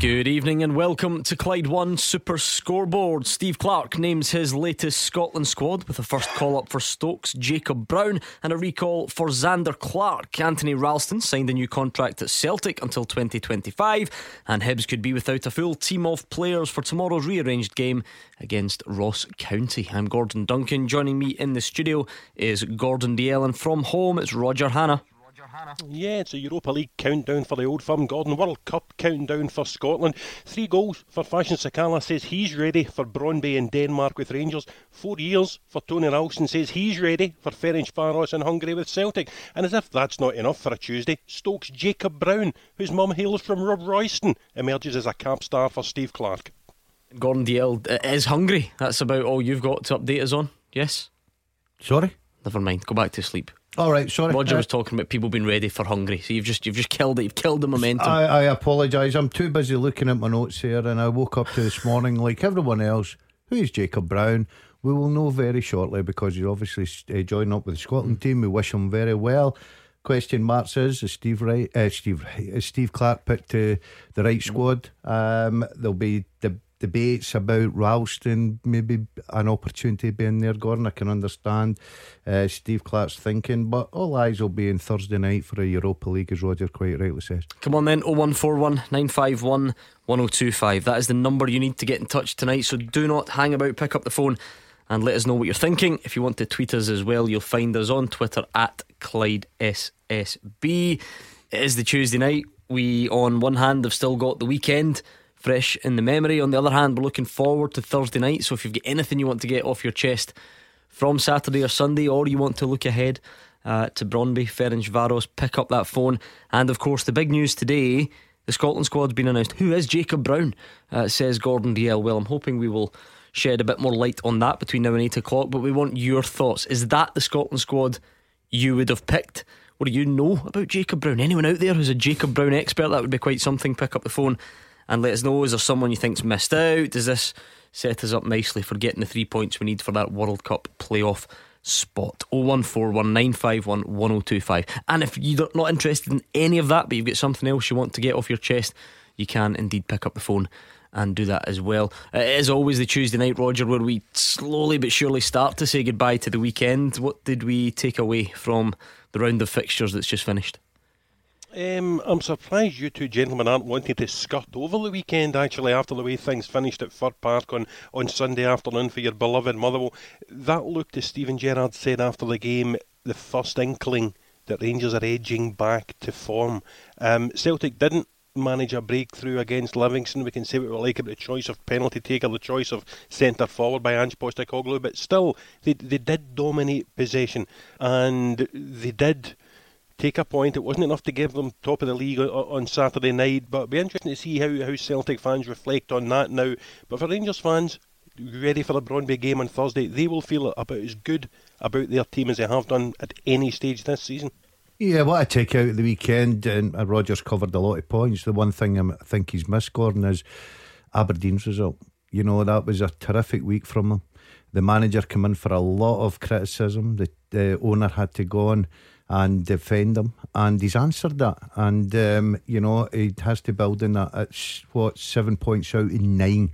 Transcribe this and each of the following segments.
Good evening and welcome to Clyde One Super Scoreboard. Steve Clarke names his latest Scotland squad with a first call up for Stokes, Jacob Brown, and a recall for Zander Clark. Anthony Ralston signed a new contract at Celtic until 2025, and Hibs could be without a full team of players for tomorrow's rearranged game against Ross County. I'm Gordon Duncan. Joining me in the studio is Gordon Dalziel, and from home it's Roger Hannah. Yeah, it's a Europa League countdown for the Old Firm. Gordon World Cup countdown for Scotland. Three goals for Fashion Sakala says he's ready for Brøndby in Denmark with Rangers. Four years for Tony Ralston says he's ready for Ferencvaros in Hungary with Celtic. And as if that's not enough for a Tuesday, Stokes Jacob Brown, whose mum hails from Robroyston, emerges as a cap star for Steve Clarke. Gordon Dalziel uh, is hungry. That's about all you've got to update us on. Yes? Sorry? Never mind. Go back to sleep. All right, sorry. Roger Uh, was talking about people being ready for Hungary, so you've just you've just killed it. You've killed the momentum. I, I apologise. I'm too busy looking at my notes here, and I woke up to this morning like everyone else. Who is Jacob Brown? We will know very shortly because he's obviously uh, joining up with the Scotland team. We wish him very well. Question marks is is Steve right? Uh, Steve is Steve Clarke picked uh, the right squad? Um, there'll be de- debates about Ralston, maybe an opportunity being there. Gordon, I can understand uh, Steve Clarke's thinking, but all eyes will be in Thursday night for a Europa League, as Roger quite rightly says. Come on then, 0141 951 1025. That is the number you need to get in touch tonight. So do not hang about, pick up the phone and let us know what you're thinking. If you want to tweet us as well, you'll find us on Twitter at Clyde SSB. It is the Tuesday night. We, on one hand, have still got the weekend fresh in the memory. On the other hand, we're looking forward to Thursday night. So if you've got anything you want to get off your chest from Saturday or Sunday, or you want to look ahead uh, to Brøndby, Ferencvaros, pick up that phone. And of course, the big news today the Scotland squad's been announced. Who is Jacob Brown? Uh, says Gordon Dalziel. Well, I'm hoping we will shed a bit more light on that between now and 8 o'clock, but we want your thoughts. Is that the Scotland squad you would have picked? What do you know about Jacob Brown? Anyone out there who's a Jacob Brown expert? That would be quite something. Pick up the phone and let us know. Is there someone you think's missed out? Does this set us up nicely for getting the three points we need for that World Cup playoff spot? 01419511025. And if you're not interested in any of that, but you've got something else you want to get off your chest, you can indeed pick up the phone and do that as well. Uh, It is always the Tuesday night, Roger, where we slowly but surely start to say goodbye to the weekend. What did we take away from the round of fixtures that's just finished? Um, I'm surprised you two gentlemen aren't wanting to skirt over the weekend, actually, after the way things finished at Fir Park on, on Sunday afternoon for your beloved Motherwell. That looked, as Steven Gerrard said after the game, the first inkling that Rangers are edging back to form. Um, Celtic didn't manage a breakthrough against Livingston. We can say what we like about the choice of penalty taker, the choice of centre forward by Ange Postecoglou, but still, they, they did dominate possession and they did take a point. It wasn't enough to give them top of the league on, on Saturday night, but it'll be interesting to see how, how Celtic fans reflect on that now. But for Rangers fans, ready for the Brøndby game on Thursday, they will feel about as good about their team as they have done at any stage this season. Yeah, what I take out of the weekend, and uh, Rogers covered a lot of points. The one thing I'm- think he's missed, Gordon, is Aberdeen's result. You know, that was a terrific week from them. The manager came in for a lot of criticism. The, the owner had to go on and defend him, and he's answered that. And, um, you know, he has to build in that. It's what, seven points out in nine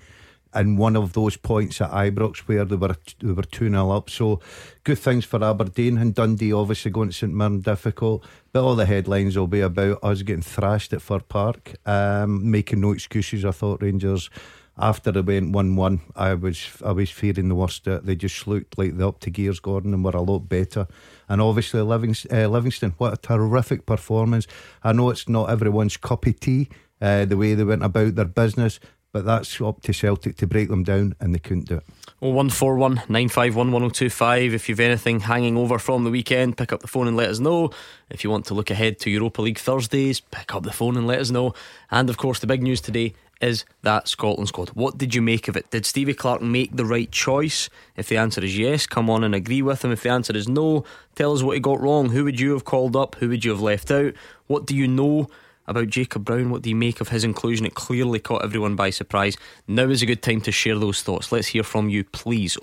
and one of those points at Ibrox where they were they were two 0 up. So good things for Aberdeen and Dundee. Obviously going to St Mirren difficult, but all the headlines will be about us getting thrashed at Fir Park. Um, making no excuses. I thought Rangers. After they went one-one, I was I was fearing the worst. They just looked like the up to gears, Gordon, and were a lot better. And obviously Livingston, uh, Livingston, what a terrific performance! I know it's not everyone's cup of tea, uh, the way they went about their business, but that's up to Celtic to break them down, and they couldn't do it. Oh, 0141 951 1025. If you've anything hanging over from the weekend, pick up the phone and let us know. If you want to look ahead to Europa League Thursdays, pick up the phone and let us know. And of course, the big news today is that Scotland squad. What did you make of it? Did Stevie Clarke make the right choice? If the answer is yes, come on and agree with him. If the answer is no, tell us what he got wrong. Who would you have called up? Who would you have left out? What do you know about Jacob Brown? What do you make of his inclusion? It clearly caught everyone by surprise. Now is a good time to share those thoughts. Let's hear from you, please.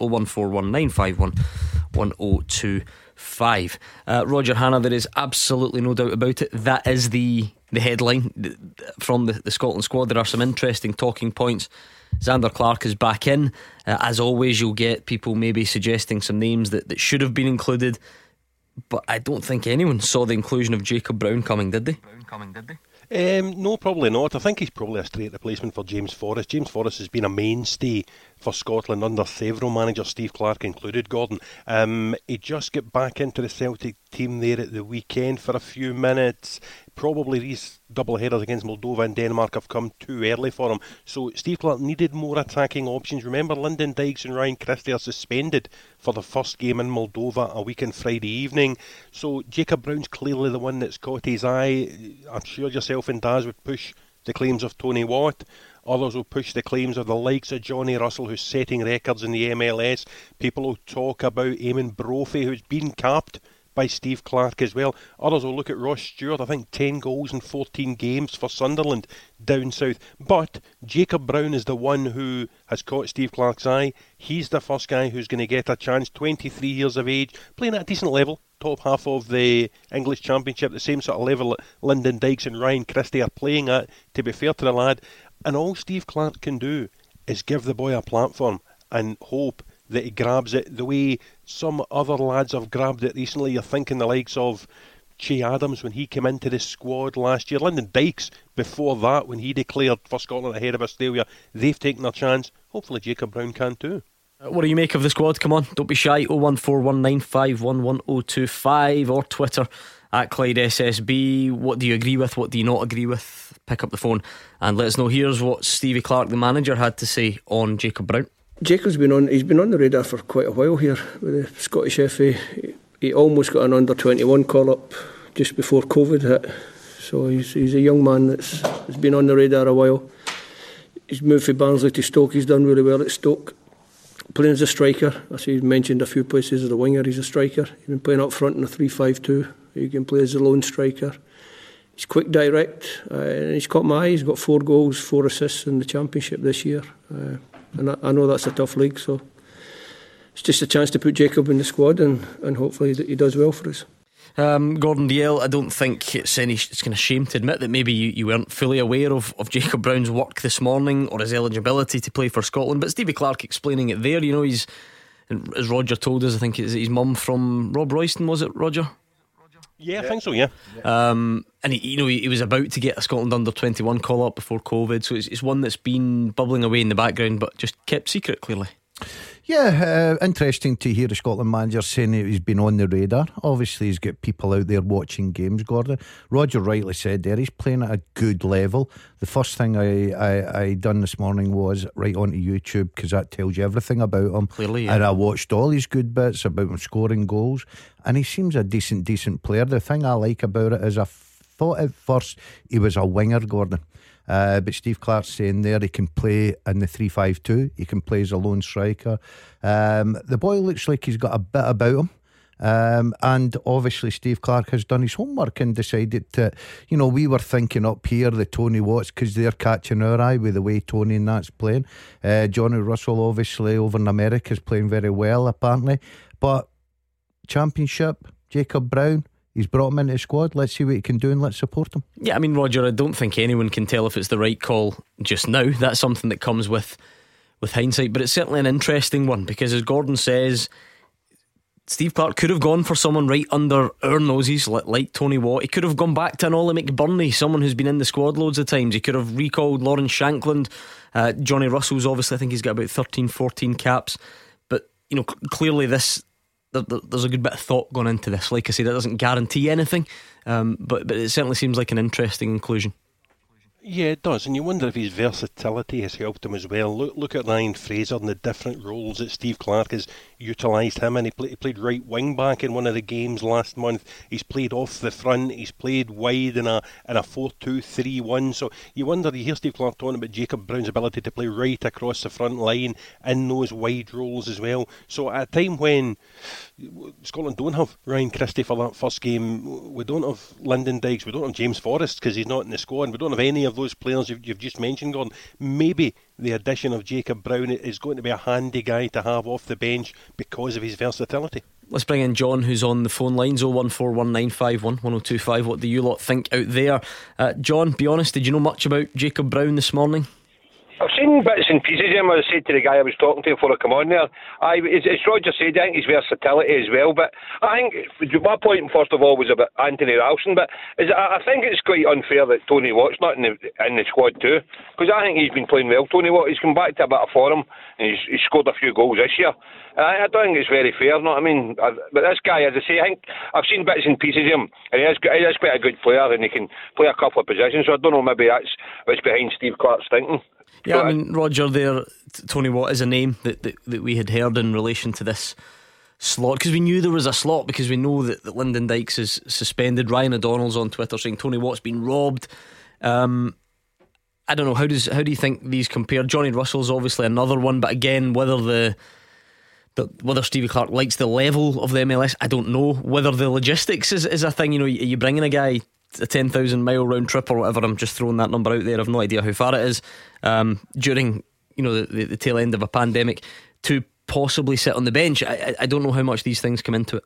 01419511025. Uh, Roger Hannah, there is absolutely no doubt about it. That is the the headline from the, the Scotland squad. There are some interesting talking points. Zander Clark is back in. Uh, as always, you'll get people maybe suggesting some names that, that should have been included. But I don't think anyone saw the inclusion of Jacob Brown coming, did they? Brown coming, did they? Um, no, probably not. I think he's probably a straight replacement for James Forrest. James Forrest has been a mainstay for Scotland under several managers, Steve Clarke included, Gordon. Um, he just got back into the Celtic team there at the weekend for a few minutes. Probably these double headers against Moldova and Denmark have come too early for him. So Steve Clarke needed more attacking options. Remember, Lyndon Dykes and Ryan Christie are suspended for the first game in Moldova a week on Friday evening. So Jacob Brown's clearly the one that's caught his eye. I'm sure yourself and Daz would push the claims of Tony Watt. Others will push the claims of the likes of Johnny Russell, who's setting records in the MLS. People will talk about Eamonn Brophy, who's been capped by Steve Clarke as well. Others will look at Ross Stewart, I think 10 goals in 14 games for Sunderland down south. But Jacob Brown is the one who has caught Steve Clarke's eye. He's the first guy who's going to get a chance, 23 years of age, playing at a decent level. Top half of the English Championship, the same sort of level that Lyndon Dykes and Ryan Christie are playing at, to be fair to the lad. And all Steve Clarke can do is give the boy a platform and hope that he grabs it the way some other lads have grabbed it recently. You're thinking the likes of Che Adams when he came into the squad last year, Lyndon Dykes before that when he declared for Scotland ahead of Australia. They've taken their chance. Hopefully, Jacob Brown can too. Uh, what do you make of the squad? Come on, don't be shy. 01419511025 or Twitter at Clyde SSB. What do you agree with? What do you not agree with? Pick up the phone and let us know. Here's what Stevie Clarke, the manager, had to say on Jacob Brown. Jacob's been on. He's been on the radar for quite a while here with the Scottish FA. He almost got an under twenty one call up just before COVID hit. So he's he's a young man that's has been on the radar a while. He's moved from Barnsley to Stoke. He's done really well at Stoke. Playing as a striker, I see he's mentioned a few places as a winger, he's a striker. He's been playing up front in a three-five-two. He can play as a lone striker. He's quick, direct, uh, and he's caught my eye. He's got four goals, four assists in the championship this year. Uh, and I, I know that's a tough league, so it's just a chance to put Jacob in the squad and, and hopefully he does well for us. Um, Gordon Dalziel, I don't think it's any it's kind of shame to admit that maybe you, you weren't fully aware of, of Jacob Brown's work this morning or his eligibility to play for Scotland. But Stevie Clarke explaining it there, you know, he's as Roger told us, I think it's his mum from Robroyston, was it, Roger? Yeah, I think so. Yeah, um, and he, you know he, he, was about to get a Scotland under twenty one call up before COVID, so it's, it's one that's been bubbling away in the background, but just kept secret clearly. Yeah, uh, interesting to hear the Scotland manager saying he's been on the radar. Obviously, he's got people out there watching games, Gordon. Roger rightly said there, he's playing at a good level. The first thing I, I, I done this morning was right onto YouTube because that tells you everything about him. Clearly, yeah. And I watched all his good bits about him scoring goals, and he seems a decent, decent player. The thing I like about it is I thought at first he was a winger, Gordon. Uh, but Steve Clarke's saying there he can play in the 3 5 2, he can play as a lone striker. Um, the boy looks like he's got a bit about him. Um, and obviously, Steve Clarke has done his homework and decided to, you know, we were thinking up here the Tony Watts because they're catching our eye with the way Tony and that's playing. Uh, Johnny Russell, obviously, over in America, is playing very well, apparently. But Championship, Jacob Brown, He's brought him into the squad. Let's see what he can do and let's support him. Yeah, I mean, Roger, I don't think anyone can tell if it's the right call just now. That's something that comes with with hindsight, but it's certainly an interesting one because, as Gordon says, Steve Clarke could have gone for someone right under our noses, like, like Tony Watt. He could have gone back to an Ollie McBurnie, someone who's been in the squad loads of times. He could have recalled Lawrence Shankland. Uh, Johnny Russell's obviously, I think he's got about 13, 14 caps. But, you know, clearly this there's a good bit of thought going into this. Like I said, it doesn't guarantee anything, um, but but it certainly seems like an interesting inclusion. Yeah, it does, and you wonder if his versatility has helped him as well. Look, look at Ryan Fraser and the different roles that Steve Clarke has utilised him in. He, play, he played right wing back in one of the games last month. He's played off the front. He's played wide in a in a four-two-three-one. So you wonder, you hear Steve Clarke talking about Jacob Brown's ability to play right across the front line in those wide roles as well. So at a time when Scotland don't have Ryan Christie for that first game, we don't have Lyndon Dykes, we don't have James Forrest because he's not in the squad, we don't have any of those players you've, you've just mentioned, Gordon. Maybe the addition of Jacob Brown is going to be a handy guy to have off the bench because of his versatility. Let's bring in John, who's on the phone lines 01419511025. What do you lot think out there? Uh, John, be honest, did you know much about Jacob Brown this morning? I've seen bits and pieces of him. I said to the guy I was talking to before I come on there. I, as, as Roger said, I think his versatility as well. But I think my point, first of all, was about Anthony Ralston. But is, I, I think it's quite unfair that Tony Watt's not in the, in the squad too. Because I think he's been playing well. Tony Watt, he's come back to a bit of form and he's, he's scored a few goals this year. I, I don't think it's very fair, what I mean? I, but this guy, as I say, I think I've seen bits and pieces of him, and he is, he is quite a good player, and he can play a couple of positions. So I don't know, maybe that's what's behind Steve Clarke's thinking. Yeah, I mean, Roger, there, Tony Watt is a name that, that, that we had heard in relation to this slot because we knew there was a slot because we know that, that Lyndon Dykes is suspended. Ryan O'Donnell's on Twitter saying Tony Watt's been robbed. Um, I don't know how does how do you think these compare? Johnny Russell's obviously another one, but again, whether the, the whether Stevie Clarke likes the level of the MLS, I don't know. Whether the logistics is, is a thing, you know, you, you bringing a guy a 10,000 mile round trip or whatever. I'm just throwing that number out there. I've no idea how far it is. Um, during you know the, the, tail end of a pandemic to possibly sit on the bench. I, I don't know how much these things come into it.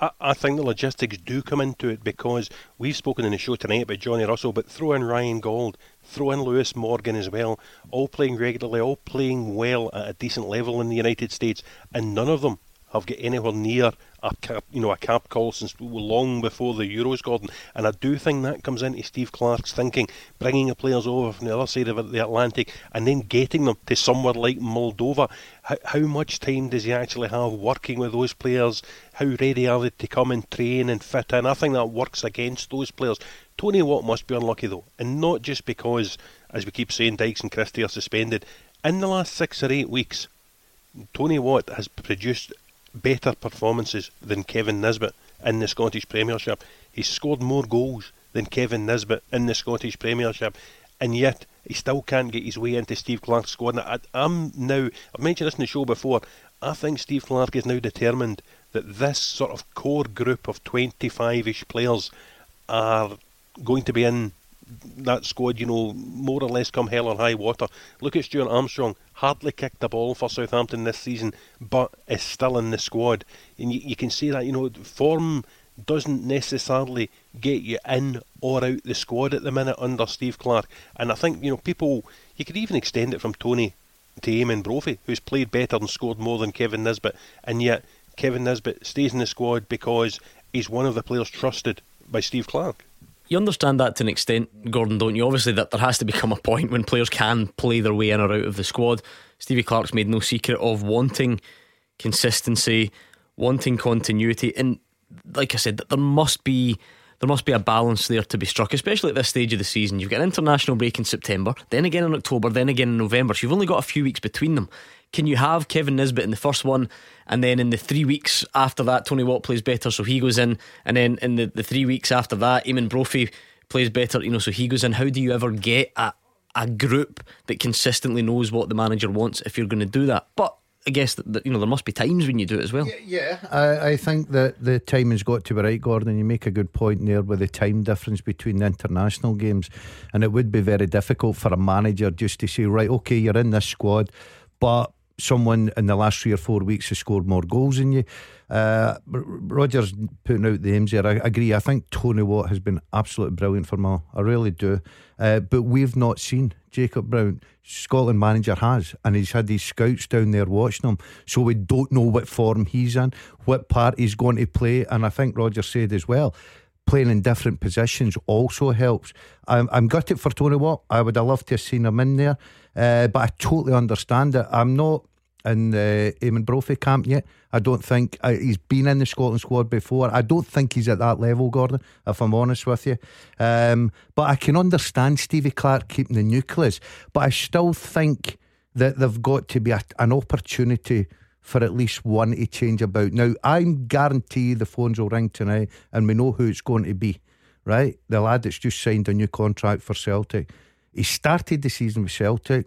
I, I, think the logistics do come into it because we've spoken in the show tonight about Johnny Russell, but throw in Ryan Gauld, throw in Lewis Morgan as well, all playing regularly, all playing well at a decent level in the United States, and none of them have got anywhere near a cap, you know, a cap call since long before the Euros, Gordon. And I do think that comes into Steve Clarke's thinking, bringing the players over from the other side of the Atlantic and then getting them to somewhere like Moldova. How, how much time does he actually have working with those players? How ready are they to come and train and fit in? I think that works against those players. Tony Watt must be unlucky though, and not just because, as we keep saying, Dykes and Christie are suspended. In the last six or eight weeks, Tony Watt has produced better performances than Kevin Nisbet in the Scottish Premiership. He's scored more goals than Kevin Nisbet in the Scottish Premiership, and yet he still can't get his way into Steve Clarke's squad. I, am now, I've mentioned this in the show before, I think Steve Clarke is now determined that this sort of core group of 25 ish players are going to be in that squad, you know, more or less come hell or high water. Look at Stuart Armstrong, hardly kicked the ball for Southampton this season, but is still in the squad. And you, you can see that, you know, form doesn't necessarily get you in or out the squad at the minute under Steve Clarke. And I think, you know, people, you could even extend it from Tony to Eamonn Brophy, who's played better and scored more than Kevin Nisbet, and yet Kevin Nisbet stays in the squad because he's one of the players trusted by Steve Clarke. You understand that to an extent, Gordon, don't you? Obviously, that there has to become a point when players can play their way in or out of the squad. Stevie Clarke's made no secret of wanting consistency, wanting continuity, and like I said, there must be there must be a balance there to be struck, especially at this stage of the season. You've got an international break in September, then again in October, then again in November. So you've only got a few weeks between them. Can you have Kevin Nisbet in the first one, and then in the three weeks after that, Tony Watt plays better, so he goes in, and then in the, the three weeks after that, Eamonn Brophy plays better, you know, so he goes in. How do you ever get a, a group that consistently knows what the manager wants if you're going to do that? But I guess that, you know there must be times when you do it as well. Yeah, yeah. I, I think that the timing's got to be right, Gordon. You make a good point there with the time difference between the international games, and it would be very difficult for a manager just to say, right, okay, you're in this squad, but someone in the last three or four weeks has scored more goals than you. Uh, Rogers putting out the aims here. I agree. I think Tony Watt has been absolutely brilliant for me. I really do. Uh, but we've not seen Jacob Brown. Scotland manager has, and he's had these scouts down there watching him. So we don't know what form he's in, what part he's going to play. And I think Roger said as well playing in different positions also helps. I'm, I'm gutted for Tony Watt. I would have loved to have seen him in there, uh, but I totally understand it. I'm not in the Eamonn Brophy camp yet. I don't think uh, he's been in the Scotland squad before. I don't think he's at that level, Gordon, if I'm honest with you. Um, but I can understand Stevie Clarke keeping the nucleus. But I still think that they've got to be a, an opportunity for at least one to change about. Now, I'm guarantee the phones will ring tonight and we know who it's going to be, right? The lad that's just signed a new contract for Celtic. He started the season with Celtic.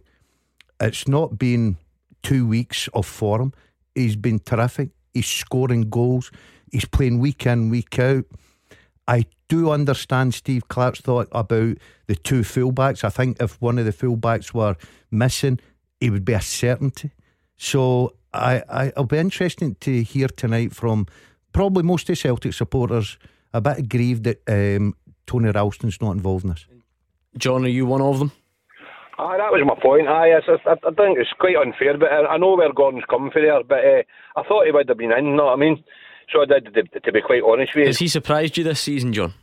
It's not been two weeks of form. He's been terrific. He's scoring goals. He's playing week in, week out. I do understand Steve Clarke's thought about the two fullbacks. I think if one of the fullbacks were missing, it would be a certainty. So I, I it'll be interesting to hear tonight from probably most of Celtic supporters a bit aggrieved that um, Tony Ralston's not involved in this. John, are you one of them? Ah, that was my point. Aye, I, I, I think it's quite unfair, but I, I know where Gordon's coming from there. But uh, I thought he would have been in. You know what I mean? So I did, to, to be quite honest with you. Has he surprised you this season, John?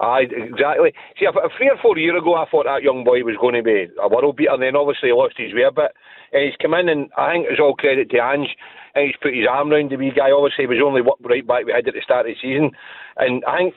Aye, exactly. See, three or four years ago, I thought that young boy was going to be a world beater, and then obviously he lost his way a bit. And he's come in, and I think it's all credit to Ange. And he's put his arm around the wee guy. Obviously, he was only right back we had at the start of the season. And I think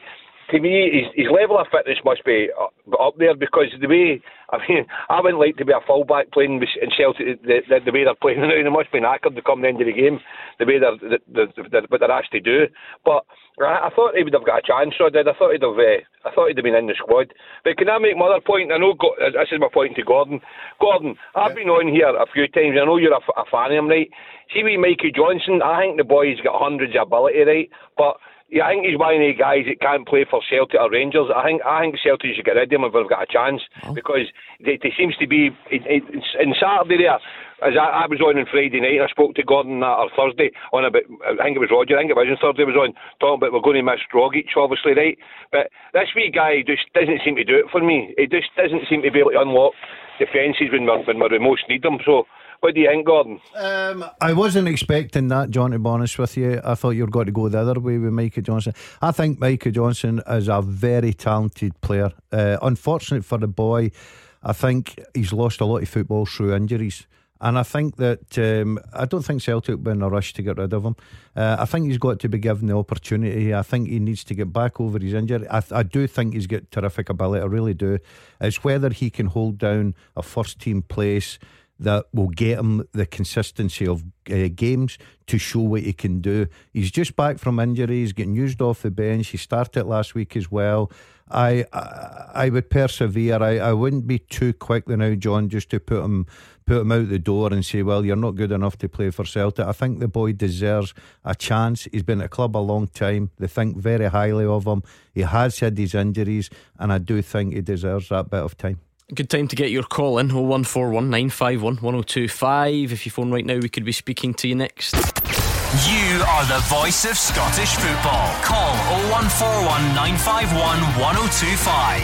to me, his, his level of fitness must be up there because the way, I mean, I wouldn't like to be a fullback playing in Celtic the, the, the way they're playing now. They must be knackered to come the end of the game, the way they're, the, the, the, what they're asked to do. But I, I thought he would have got a chance, so I did. I thought he'd have, uh, I thought he'd have been in the squad. But can I make my other point? I know this is my point to Gordon. Gordon, I've been on here a few times. I know you're a, a fan of him, right? See, with Mikey Johnston. I think the boy's got hundreds of ability, right? But yeah, I think he's one of the guys that can't play for Celtic or Rangers. I think I think Celtic should get rid of him if they've got a chance oh. because they, they seems to be in Saturday there. As I, I, was on on Friday night, I spoke to Gordon that or Thursday on about I think it was Roger, I think it was on Thursday was on talking about we're going to miss Rogic, obviously, right? But this wee guy just doesn't seem to do it for me. He just doesn't seem to be able to unlock defences when we're when we most need them. So what do you think, Gordon? Um, I wasn't expecting that, John, to be honest with you. I thought you were going to go the other way with Mikey Johnston. I think Mikey Johnston is a very talented player. Uh, unfortunate for the boy, I think he's lost a lot of football through injuries. And I think that um, I don't think Celtic will be in a rush to get rid of him. Uh, I think he's got to be given the opportunity. I think he needs to get back over his injury. I, I do think he's got terrific ability. I really do. It's whether he can hold down a first team place that will get him the consistency of uh, games to show what he can do. He's just back from injury. He's getting used off the bench. He started last week as well. I I, I would persevere. I, I wouldn't be too quick now, John, just to put him put him out the door and say, well, you're not good enough to play for Celtic. I think the boy deserves a chance. He's been at the club a long time. They think very highly of him. He has had these injuries, and I do think he deserves that bit of time. Good time to get your call in 0141 951 1025. If you phone right now, we could be speaking to you next. You are the voice of Scottish football. Call 0141 951 1025.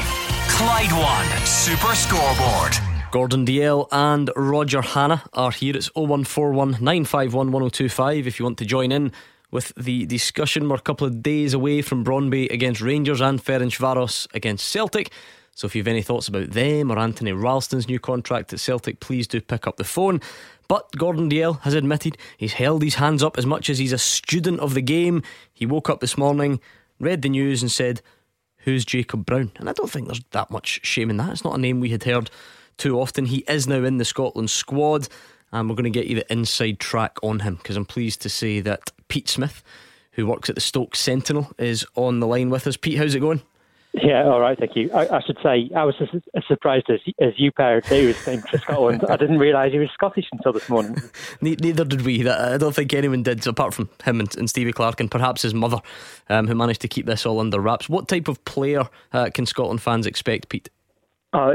Clyde One Super Scoreboard. Gordon Dalziel and Roger Hannah are here. It's 0141 951 1025 if you want to join in with the discussion. We're a couple of days away from Brøndby against Rangers and Ferencvaros against Celtic. So if you have any thoughts about them or Anthony Ralston's new contract at Celtic, please do pick up the phone. But Gordon Dalziel has admitted he's held his hands up as much as he's a student of the game. He woke up this morning, read the news, and said, Who's Jacob Brown? And I don't think there's that much shame in that. It's not a name we had heard too often. He is now in the Scotland squad, and we're going to get you the inside track on him because I'm pleased to say that Pete Smith, who works at the Stoke Sentinel, is on the line with us. Pete, how's it going? Yeah, all right, thank you. I, I should say I was as, as surprised as as you, pair, he was came to Scotland. I didn't realise he was Scottish until this morning. Neither did we. I don't think anyone did, apart from him and, and Stevie Clarke and perhaps his mother, um, who managed to keep this all under wraps. What type of player uh, can Scotland fans expect, Pete? Uh,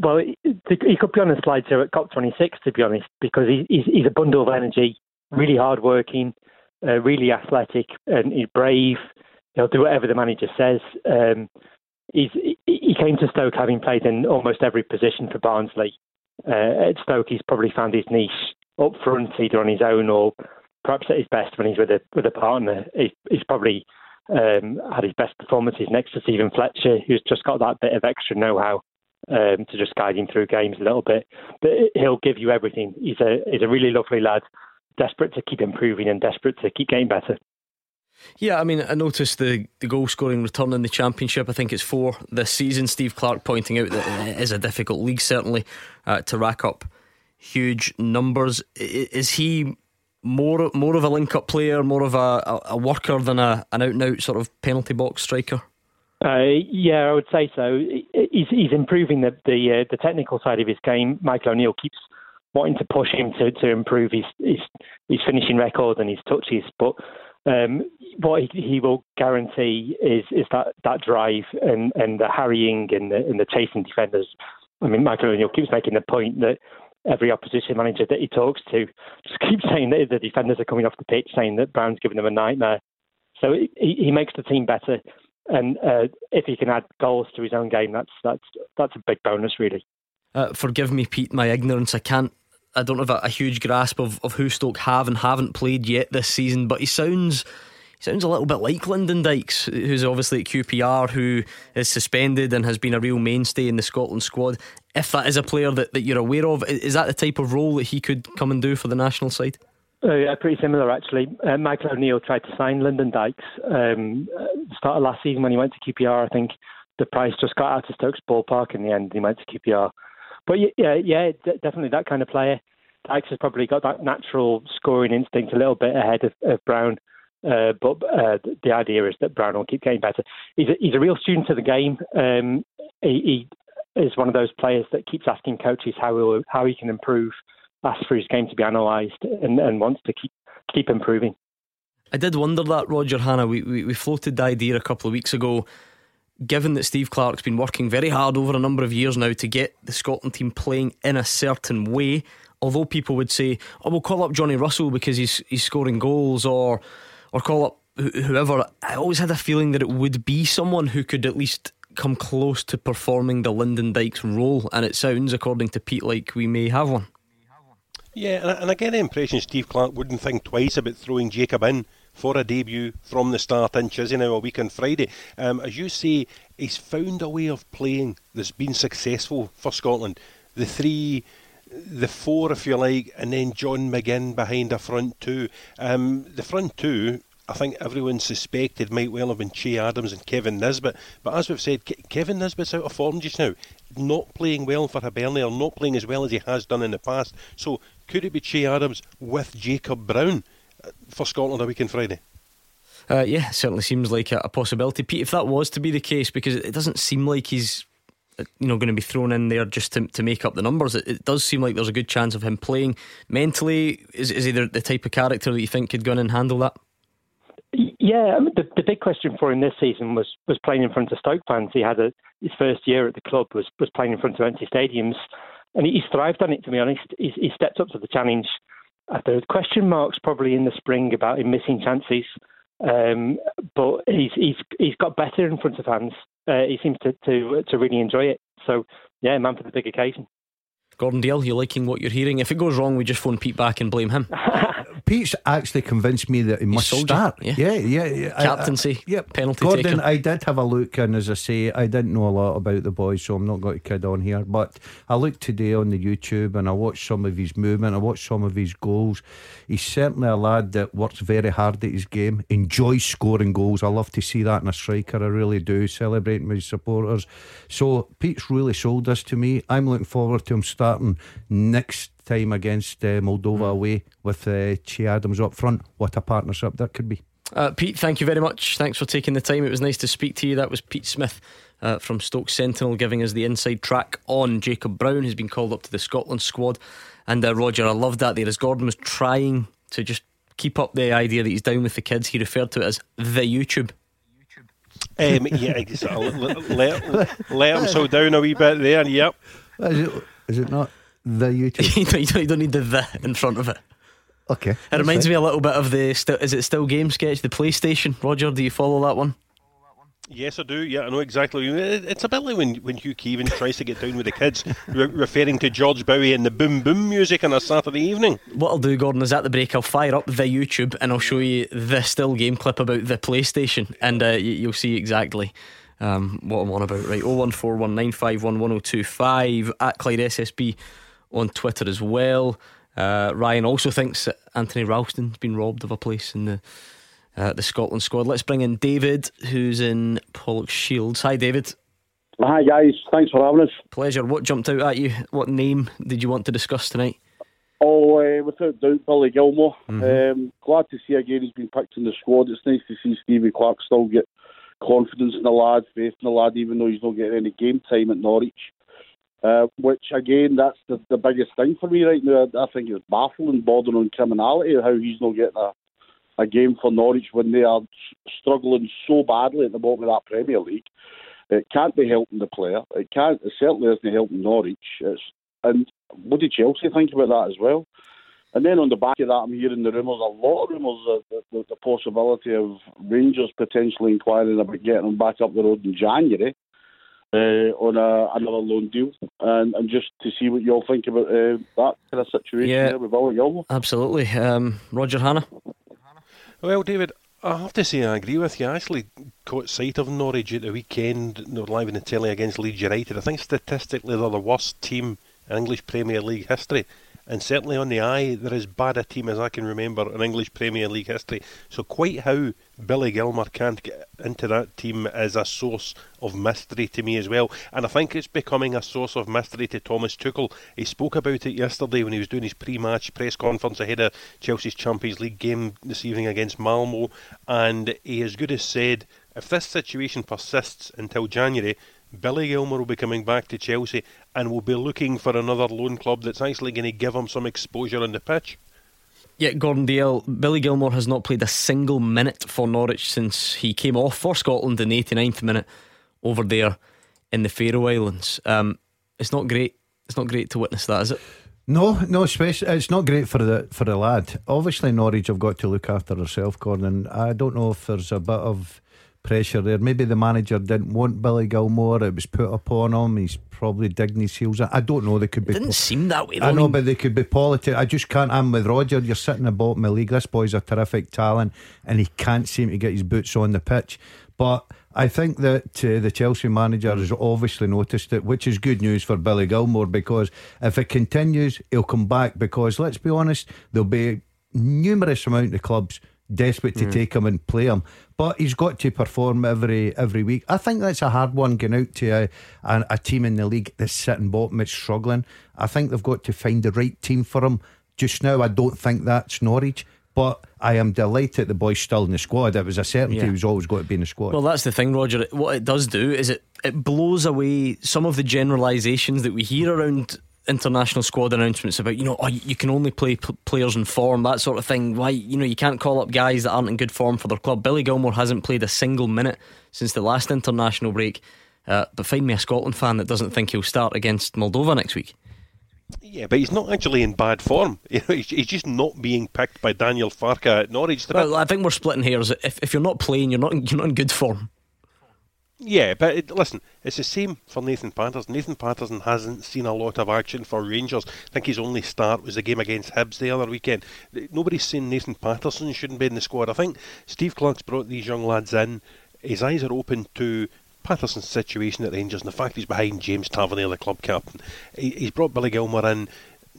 well, he could be on the slide here at COP26, to be honest, because he's, he's a bundle of energy, really hardworking, uh, really athletic, and he's brave he'll do whatever the manager says. Um, he's, he came to Stoke having played in almost every position for Barnsley. Uh, at Stoke, he's probably found his niche up front, either on his own or perhaps at his best when he's with a with a partner. He's, he's probably um, had his best performances next to Steven Fletcher, who's just got that bit of extra know-how um, to just guide him through games a little bit. But he'll give you everything. He's a he's a really lovely lad, desperate to keep improving and desperate to keep getting better. Yeah, I mean, I noticed the, the goal scoring return in the Championship. I think it's four this season. Steve Clarke pointing out that it is a difficult league, certainly, uh, to rack up huge numbers. Is he more more of a link up player, more of a, a worker than a, an out and out sort of penalty box striker? Uh, yeah, I would say so. He's, he's improving the the, uh, the technical side of his game. Michael O'Neill keeps wanting to push him to, to improve his, his his finishing record and his touches, but um, what he, he, will guarantee is is that, that drive and, and the harrying and the, and the chasing defenders. I mean, Michael O'Neill keeps making the point that every opposition manager that he talks to just keeps saying that the defenders are coming off the pitch, saying that Brown's giving them a nightmare. So he, he makes the team better, and uh, if he can add goals to his own game, that's that's that's a big bonus, really. Uh, forgive me, Pete, my ignorance. I can't. I don't have a, a huge grasp of, of who Stoke have and haven't played yet this season, but he sounds sounds a little bit like Lyndon Dykes, who's obviously at QPR, who is suspended and has been a real mainstay in the Scotland squad. If that is a player that, that you're aware of, is that the type of role that he could come and do for the national side? Uh, yeah, pretty similar actually. Uh, Michael O'Neill tried to sign Lyndon Dykes um, start of last season when he went to QPR. I think the price just got out of Stokes ballpark in the end. He went to QPR, but yeah, yeah, definitely that kind of player. Dykes has probably got that natural scoring instinct a little bit ahead of, of Brown. Uh, but uh, the idea is that Brown will keep getting better. He's a, he's a real student of the game. Um, he, he, is one of those players that keeps asking coaches how he how he can improve, asks for his game to be analysed, and, and wants to keep keep improving. I did wonder that, Roger Hannah. We, we, we floated the idea a couple of weeks ago. Given that Steve Clarke's been working very hard over a number of years now to get the Scotland team playing in a certain way, although people would say, "Oh, we'll call up Johnny Russell because he's he's scoring goals," or or call up whoever, I always had a feeling that it would be someone who could at least come close to performing the Lyndon Dykes role. And it sounds, according to Pete, like we may have one. Yeah, and I get the impression Steve Clarke wouldn't think twice about throwing Jacob in for a debut from the start in Chisinau a week on Friday. Um, as you say, he's found a way of playing that's been successful for Scotland. The three the four, if you like, and then John McGinn behind a front two. Um, the front two, I think everyone suspected might well have been Che Adams and Kevin Nisbet. But as we've said, Ke- Kevin Nisbet's out of form just now, not playing well for Hibernian, not playing as well as he has done in the past. So could it be Che Adams with Jacob Brown for Scotland a week on Friday? Uh, yeah, certainly seems like a, a possibility, Pete. If that was to be the case, because it doesn't seem like he's you know going to be thrown in there just to, to make up the numbers. It, it, does seem like there's a good chance of him playing mentally. Is is he the, the type of character that you think could go in and handle that? Yeah, I mean, the, the big question for him this season was was playing in front of Stoke fans. He had a, his first year at the club was was playing in front of empty stadiums, and he's thrived on it. To be honest, he's, he stepped up to the challenge. There question marks probably in the spring about him missing chances, um, but he's he's he's got better in front of fans uh, he seems to, to to really enjoy it. So yeah, man for the big occasion. Gordon Dalziel, you liking what you're hearing? If it goes wrong, we just phone Pete back and blame him. Pete's actually convinced me that he, must start. Yeah, yeah, yeah. yeah. Captaincy, I, I, penalty Gordon, taker. I did have a look, and as I say, I didn't know a lot about the boy, so I'm not going to kid on here. But I looked today on the YouTube, and I watched some of his movement. I watched some of his goals. He's certainly a lad that works very hard at his game, enjoys scoring goals. I love to see that in a striker. I really do. Celebrating with his supporters. So Pete's really sold this to me. I'm looking forward to him starting next time against uh, Moldova mm. away with uh, Che Adams up front. What a partnership that could be. Uh, Pete, thank you very much. Thanks for taking the time. It was nice to speak to you. That was Pete Smith uh, from Stoke Sentinel giving us the inside track on Jacob Brown, who's been called up to the Scotland squad. And uh, Roger, I love that there as Gordon was trying to just keep up the idea that he's down with the kids. He referred to it as the YouTube. Um, yeah, let, let, let him slow down a wee bit there. Yep. Is it, is it not? The YouTube. you, don't, you don't need the the in front of it. Okay. It reminds me a little bit of the. Is it still game sketch? The PlayStation. Roger, do you follow that one? Yes, I do. Yeah, I know exactly. It's a bit like when, when Hugh Keevins tries to get down with the kids, re- referring to George Bowie and the boom boom music on a Saturday evening. What I'll do, Gordon, is at the break, I'll fire up the YouTube and I'll show you the still game clip about the PlayStation, and uh, you'll see exactly um, what I'm on about. Right, 01419511025 at Clyde SSB on Twitter as well. Uh, Ryan also thinks that Anthony Ralston's been robbed of a place in the uh, the Scotland squad. Let's bring in David, who's in Pollokshields. Hi, David. Hi, guys. Thanks for having us. Pleasure. What jumped out at you? What name did you want to discuss tonight? Oh, uh, without doubt, Billy Gilmour. Mm-hmm. Um, glad to see again he's been picked in the squad. It's nice to see Stevie Clarke still get confidence in the lad, faith in the lad, even though he's not getting any game time at Norwich. Uh, which again, that's the, the biggest thing for me right now. I, I think it's baffling, bordering on criminality, how he's not getting a, a game for Norwich when they are struggling so badly at the bottom of that Premier League. It can't be helping the player. It can't. It certainly isn't helping Norwich. It's, and what did Chelsea think about that as well? And then on the back of that, I'm hearing the rumours, a lot of rumours, the, the, the possibility of Rangers potentially inquiring about getting him back up the road in January uh, on a, another loan deal, and, and just to see what you all think about uh, that kind of situation yeah, there with Billy Gilmour. Absolutely. Um, Roger Hannah? Well, David, I have to say I agree with you. I actually caught sight of Norwich at the weekend. They were live in the telly against Leeds United. I think statistically they're the worst team in English Premier League history and certainly on the eye, they're as bad a team as I can remember in English Premier League history. So, quite how Billy Gilmour can't get into that team is a source of mystery to me as well. And I think it's becoming a source of mystery to Thomas Tuchel. He spoke about it yesterday when he was doing his pre match press conference ahead of Chelsea's Champions League game this evening against Malmo. And he as good as said if this situation persists until January, Billy Gilmour will be coming back to Chelsea and will be looking for another loan club that's actually going to give him some exposure on the pitch. Yeah, Gordon Dalziel, Billy Gilmour has not played a single minute for Norwich since he came off for Scotland in the 89th minute over there in the Faroe Islands. Um, it's not great. It's not great to witness that, is it? No, no, especially it's not great for the for the lad. Obviously, Norwich have got to look after herself, Gordon. I don't know if there's a bit of pressure there. Maybe the manager didn't want Billy Gilmour. It was put upon him. He's probably digging his heels in. I don't know. They could be. It didn't po- seem that way. Though. I know, but they could be politics. I just can't. I'm with Roger. You're sitting at the bottom of the league. This boy's a terrific talent, and he can't seem to get his boots on the pitch. But I think that uh, the Chelsea manager has obviously noticed it, which is good news for Billy Gilmour because if it continues, he'll come back. Because let's be honest, there'll be numerous amount of clubs desperate to mm. take him and play him. But he's got to perform every every week. I think that's a hard one going out to a, a, a team in the league that's sitting bottom, it's struggling. I think they've got to find the right team for him. Just now, I don't think that's Norwich. But I am delighted the boy's still in the squad. It was a certainty yeah. he was always going to be in the squad. Well, that's the thing, Roger. What it does do is it, it blows away some of the generalisations that we hear around international squad announcements about you know oh, you can only play p- players in form that sort of thing why you know you can't call up guys that aren't in good form for their club Billy Gilmour hasn't played a single minute since the last international break uh, but find me a Scotland fan that doesn't think he'll start against Moldova next week yeah, but he's not actually in bad form. You know, he's, just not being picked by Daniel Farke at Norwich. Well, I think we're splitting hairs. If, if you're not playing, you're not you're not in good form. Yeah, but it, listen, it's the same for Nathan Patterson. Nathan Patterson hasn't seen a lot of action for Rangers. I think his only start was the game against Hibs the other weekend. Nobody's saying Nathan Patterson shouldn't be in the squad. I think Steve Clarke's brought these young lads in. His eyes are open to Patterson's situation at Rangers and the fact he's behind James Tavernier, the club captain. he's brought Billy Gilmour in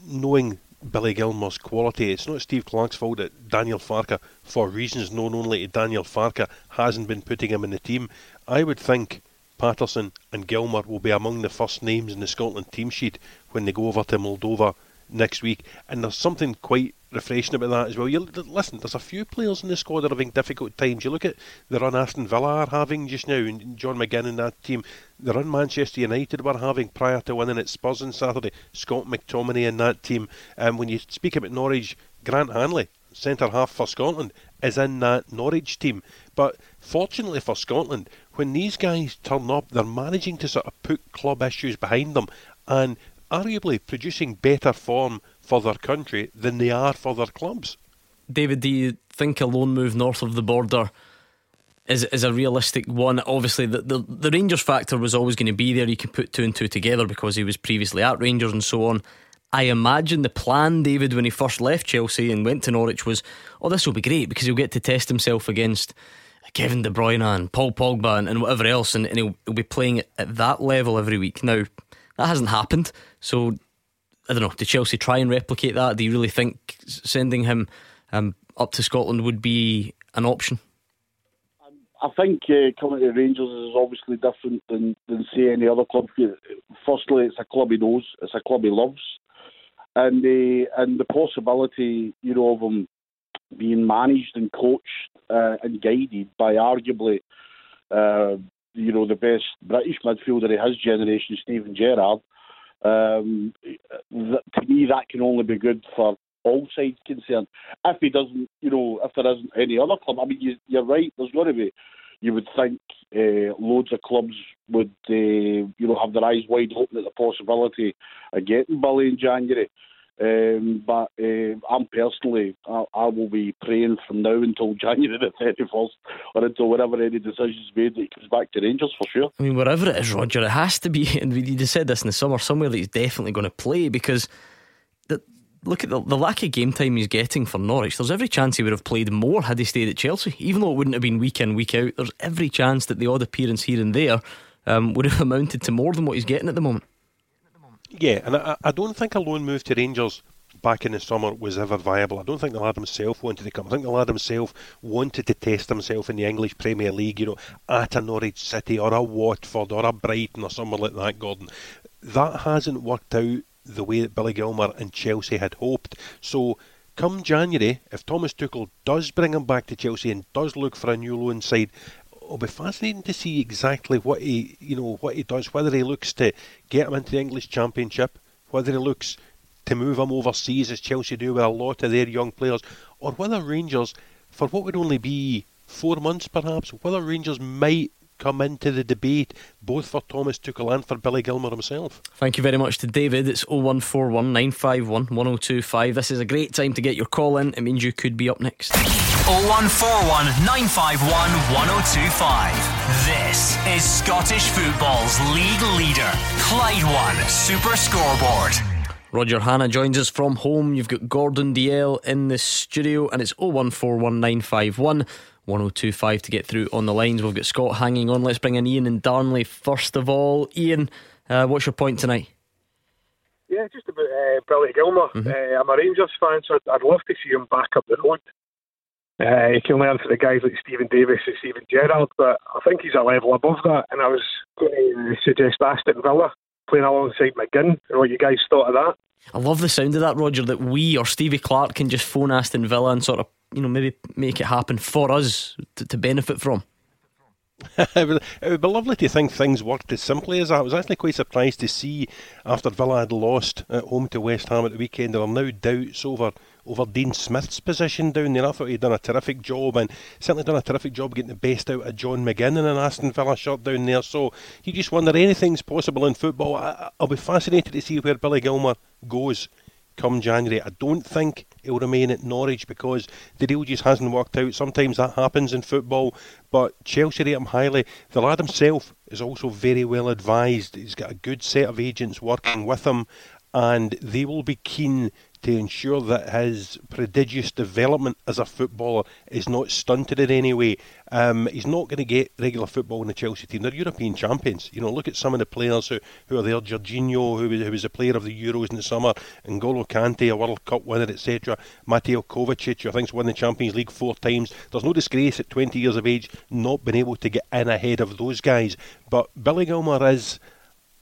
knowing Billy Gilmour's quality. It's not Steve Clarke's fault that Daniel Farke, for reasons known only to Daniel Farke, hasn't been putting him in the team. I would think Patterson and Gilmour will be among the first names in the Scotland team sheet when they go over to Moldova next week. And there's something quite refreshing about that as well. You listen, there's a few players in the squad that are having difficult times. You look at the run Aston Villa are having just now, and John McGinn and that team. The run Manchester United were having prior to winning at Spurs on Saturday. Scott McTominay and that team. And um, when you speak about Norwich, Grant Hanley, centre half for Scotland, is in that Norwich team. But fortunately for Scotland, when these guys turn up, they're managing to sort of put club issues behind them and arguably producing better form for their country than they are for their clubs. David, do you think a loan move north of the border is is a realistic one? Obviously, the, the, the Rangers factor was always going to be there. You can put two and two together because he was previously at Rangers and so on. I imagine the plan, David, when he first left Chelsea and went to Norwich was, oh, this will be great because he'll get to test himself against Kevin De Bruyne and Paul Pogba and, and whatever else, and, and he'll, he'll, be playing at that level every week. Now, that hasn't happened. So, I don't know. Did Chelsea try and replicate that? Do you really think sending him um, up to Scotland would be an option? I think uh, coming to Rangers is obviously different than, than say any other club. Firstly, it's a club he knows, it's a club he loves, and the uh, and the possibility, you know, of him being managed and coached uh, and guided by arguably, uh, you know, the best British midfielder of his generation, Steven Gerrard. Um, that, to me, that can only be good for all sides concerned. If he doesn't, you know, if there isn't any other club, I mean, you, are right. There's got to be. You would think uh, loads of clubs would, uh, you know, have their eyes wide open at the possibility of getting Billy in January. Um, but uh, I'm personally, I, I, will be praying from now until January the 31st or until whenever any decisions made that he comes back to Rangers for sure. I mean, wherever it is, Roger, it has to be, and we just said this in the summer, somewhere that he's definitely going to play because the, look at the, the lack of game time he's getting for Norwich. There's every chance he would have played more had he stayed at Chelsea, even though it wouldn't have been week in, week out. There's every chance that the odd appearance here and there um, would have amounted to more than what he's getting at the moment. Yeah, and I, I don't think a loan move to Rangers back in the summer was ever viable. I don't think the lad himself wanted to come. I think the lad himself wanted to test himself in the English Premier League, you know, at a Norwich City or a Watford or a Brighton or somewhere like that, Gordon. That hasn't worked out the way that Billy Gilmour and Chelsea had hoped. So come January, if Thomas Tuchel does bring him back to Chelsea and does look for a new loan side, it'll be fascinating to see exactly what he, you know, what he does. Whether he looks to get him into the English Championship, whether he looks to move him overseas as Chelsea do with a lot of their young players, or whether Rangers, for what would only be four months perhaps, whether Rangers might come into the debate both for Thomas Tuchel and for Billy Gilmour himself. Thank you very much to David. It's 0141 951 1025. This is a great time to get your call in. It means you could be up next. 0141 951 1025. This is Scottish football's league leader, Clyde One Super Scoreboard. Roger Hannah joins us from home. You've got Gordon Dalziel in the studio, and it's 0141951 1025 to get through on the lines. We've got Scott hanging on. Let's bring in Ian and Darnley first of all. Ian, uh, what's your point tonight? Yeah, just about uh, Billy Gilmour. Mm-hmm. Uh, I'm a Rangers fan, so I'd, I'd, love to see him back up the road. Uh, he can learn from the guys like Steven Davis and Steven Gerrard, but I think he's a level above that. And I was going to suggest Aston Villa playing alongside McGinn and what you guys thought of that. I love the sound of that, Roger, that we or Stevie Clarke can just phone Aston Villa and sort of, you know, maybe make it happen for us to, to benefit from. it, would, be lovely to think things worked as simply as that. I was actually quite surprised to see after Villa had lost at home to West Ham at the weekend, there are now doubts over over Dean Smith's position down there. I thought he'd done a terrific job and certainly done a terrific job getting the best out of John McGinn in an Aston Villa shirt down there. So you just wonder anything's possible in football. I, will be fascinated to see where Billy Gilmour goes come January. I don't think he'll remain at Norwich because the deal just hasn't worked out. Sometimes that happens in football, but Chelsea rate him highly. The lad himself is also very well advised. He's got a good set of agents working with him, and they will be keen to ensure that his prodigious development as a footballer is not stunted in any way. Um, he's not going to get regular football in the Chelsea team. They're European champions. You know, look at some of the players who, who are there. Jorginho, who was, who was a player of the Euros in the summer, N'Golo Kante, a World Cup winner, etc. Mateo Kovacic, who I think's won the Champions League four times. There's no disgrace at 20 years of age not being able to get in ahead of those guys. But Billy Gilmour is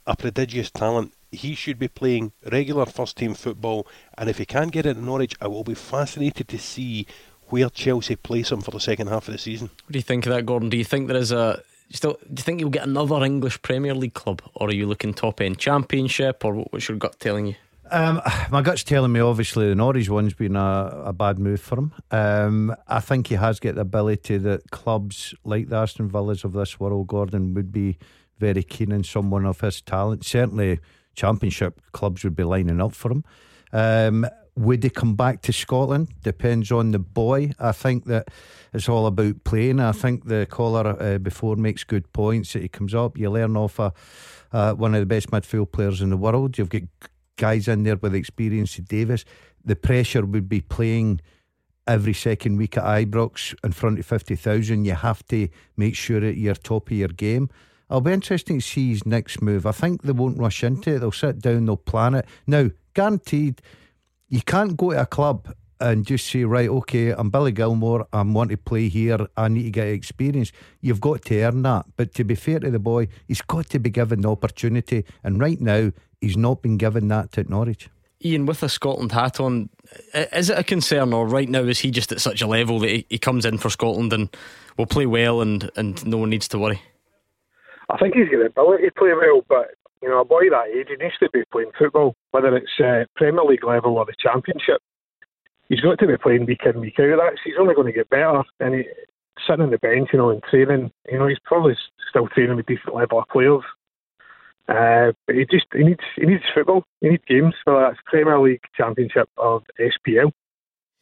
a prodigious talent he should be playing regular first team football. And if he can get it at Norwich, I will be fascinated to see where Chelsea place him for the second half of the season. What do you think of that, Gordon? Do you think there is a still? Do you think you'll get another English Premier League club, or are you looking top end Championship, or what's your gut telling you? Um, my gut's telling me obviously the Norwich one's been a, a bad move for him. Um, I think he has got the ability that clubs like the Aston Villas of this world, Gordon, would be very keen on someone of his talent. Certainly Championship clubs would be lining up for him. Um, would he come back to Scotland? Depends on the boy. I think that it's all about playing. I think the caller uh, before makes good points that he comes up. You learn off a, uh, one of the best midfield players in the world. You've got guys in there with experience. Davis. The pressure would be playing every second week at Ibrox in front of 50,000. You have to make sure that you're top of your game. It'll be interesting to see his next move. I think they won't rush into it. They'll sit down, they'll plan it. Now, guaranteed, you can't go to a club and just say, right, okay, I'm Billy Gilmour, I want to play here, I need to get experience. You've got to earn that. But to be fair to the boy, he's got to be given the opportunity. And right now, he's not been given that at Norwich. Ian, with a Scotland hat on, is it a concern, or right now is he just at such a level that he, he comes in for Scotland and will play well, and, and no one needs to worry? I think he's got the ability to play well, but you know, a boy that age, he needs to be playing football, whether it's uh, Premier League level or the Championship. He's got to be playing week in, week out. That's he's only going to get better. And he, sitting on the bench, you know, and training, you know, he's probably still training with decent level of players. Uh, but he just he needs he needs football. He needs games, whether that's Premier League, Championship, or SPL.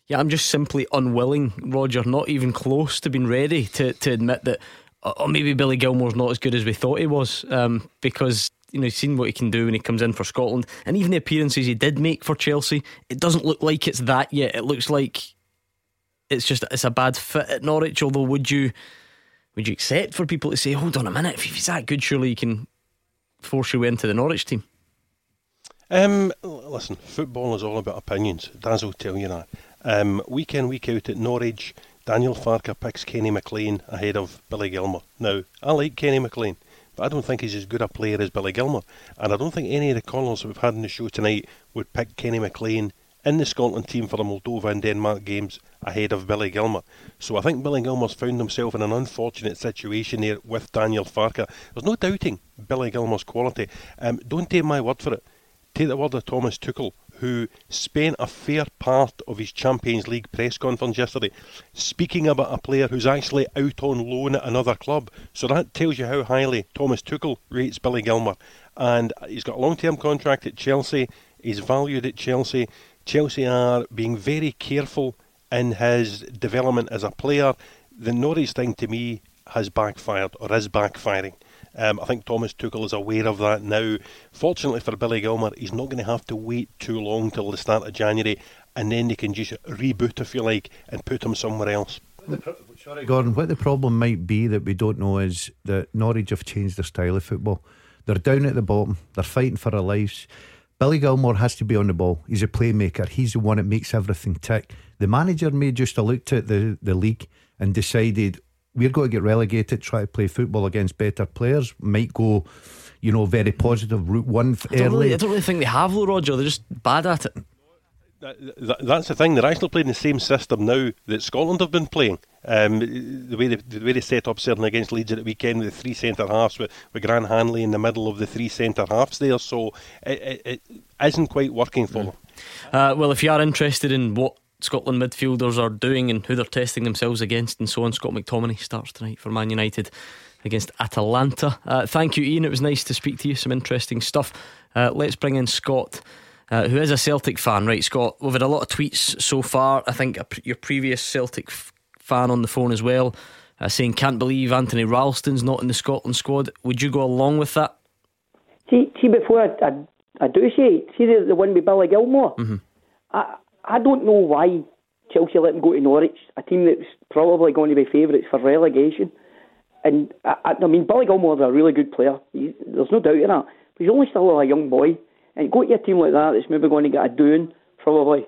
Yeah, I'm just simply unwilling, Roger, not even close to being ready to, to admit that, or maybe Billy Gilmour's not as good as we thought he was, um, because you know, seen what he can do when he comes in for Scotland, and even the appearances he did make for Chelsea, it doesn't look like it's that yet. It looks like it's just it's a bad fit at Norwich. Although, would you would you accept for people to say, "Hold on a minute, if he's that good, surely he can force you into the Norwich team"? Um, listen, football is all about opinions. Daz will tell you that. Um, week in, week out at Norwich, Daniel Farke picks Kenny McLean ahead of Billy Gilmour. Now, I like Kenny McLean. But I don't think he's as good a player as Billy Gilmour. And I don't think any of the callers we've had in the show tonight would pick Kenny McLean in the Scotland team for the Moldova and Denmark games ahead of Billy Gilmour. So I think Billy Gilmour's found himself in an unfortunate situation here with Daniel Farke. There's no doubting Billy Gilmour's quality. Um, don't take my word for it. Take the word of Thomas Tuchel, who spent a fair part of his Champions League press conference yesterday speaking about a player who's actually out on loan at another club. So that tells you how highly Thomas Tuchel rates Billy Gilmour. And he's got a long term contract at Chelsea, he's valued at Chelsea. Chelsea are being very careful in his development as a player. The Norwich thing to me has backfired or is backfiring. Um, I think Thomas Tuchel is aware of that now. Fortunately for Billy Gilmour, he's not going to have to wait too long till the start of January, and then they can just reboot, if you like, and put him somewhere else. Sorry, Gordon. What the problem might be that we don't know is that Norwich have changed their style of football. They're down at the bottom. They're fighting for their lives. Billy Gilmour has to be on the ball. He's a playmaker. He's the one that makes everything tick. The manager may just have looked at the, the league and decided we're going to get relegated, try to play football against better players, might go, you know, very positive route one I don't, really, I don't really think they have, though, Roger. They're just bad at it. That, that, that's the thing. They're actually playing the same system now that Scotland have been playing. Um, the way they, the way they set up certainly against Leeds at the weekend with the three centre halves with, with Grant Hanley in the middle of the three centre halves there, so it, it, it isn't quite working for them. Uh, well, if you are interested in what Scotland midfielders are doing and who they're testing themselves against and so on. Scott McTominay starts tonight for Man United against Atalanta. Uh, thank you, Ian. It was nice to speak to you. Some interesting stuff. Uh, let's bring in Scott. Uh, who is a Celtic fan, right, Scott? We've had a lot of tweets so far. I think your previous Celtic f- fan on the phone as well, uh, saying, Can't believe Anthony Ralston's not in the Scotland squad. Would you go along with that? See, see before I, I, I do say, see the, the one with Billy Gilmour? Mm-hmm. I, I don't know why Chelsea let him go to Norwich, a team that's probably going to be favourites for relegation. And I, I mean, Billy Gilmour's a really good player. He, there's no doubt in that. But he's only still a young boy. And go to a team like that that's maybe going to get a doing probably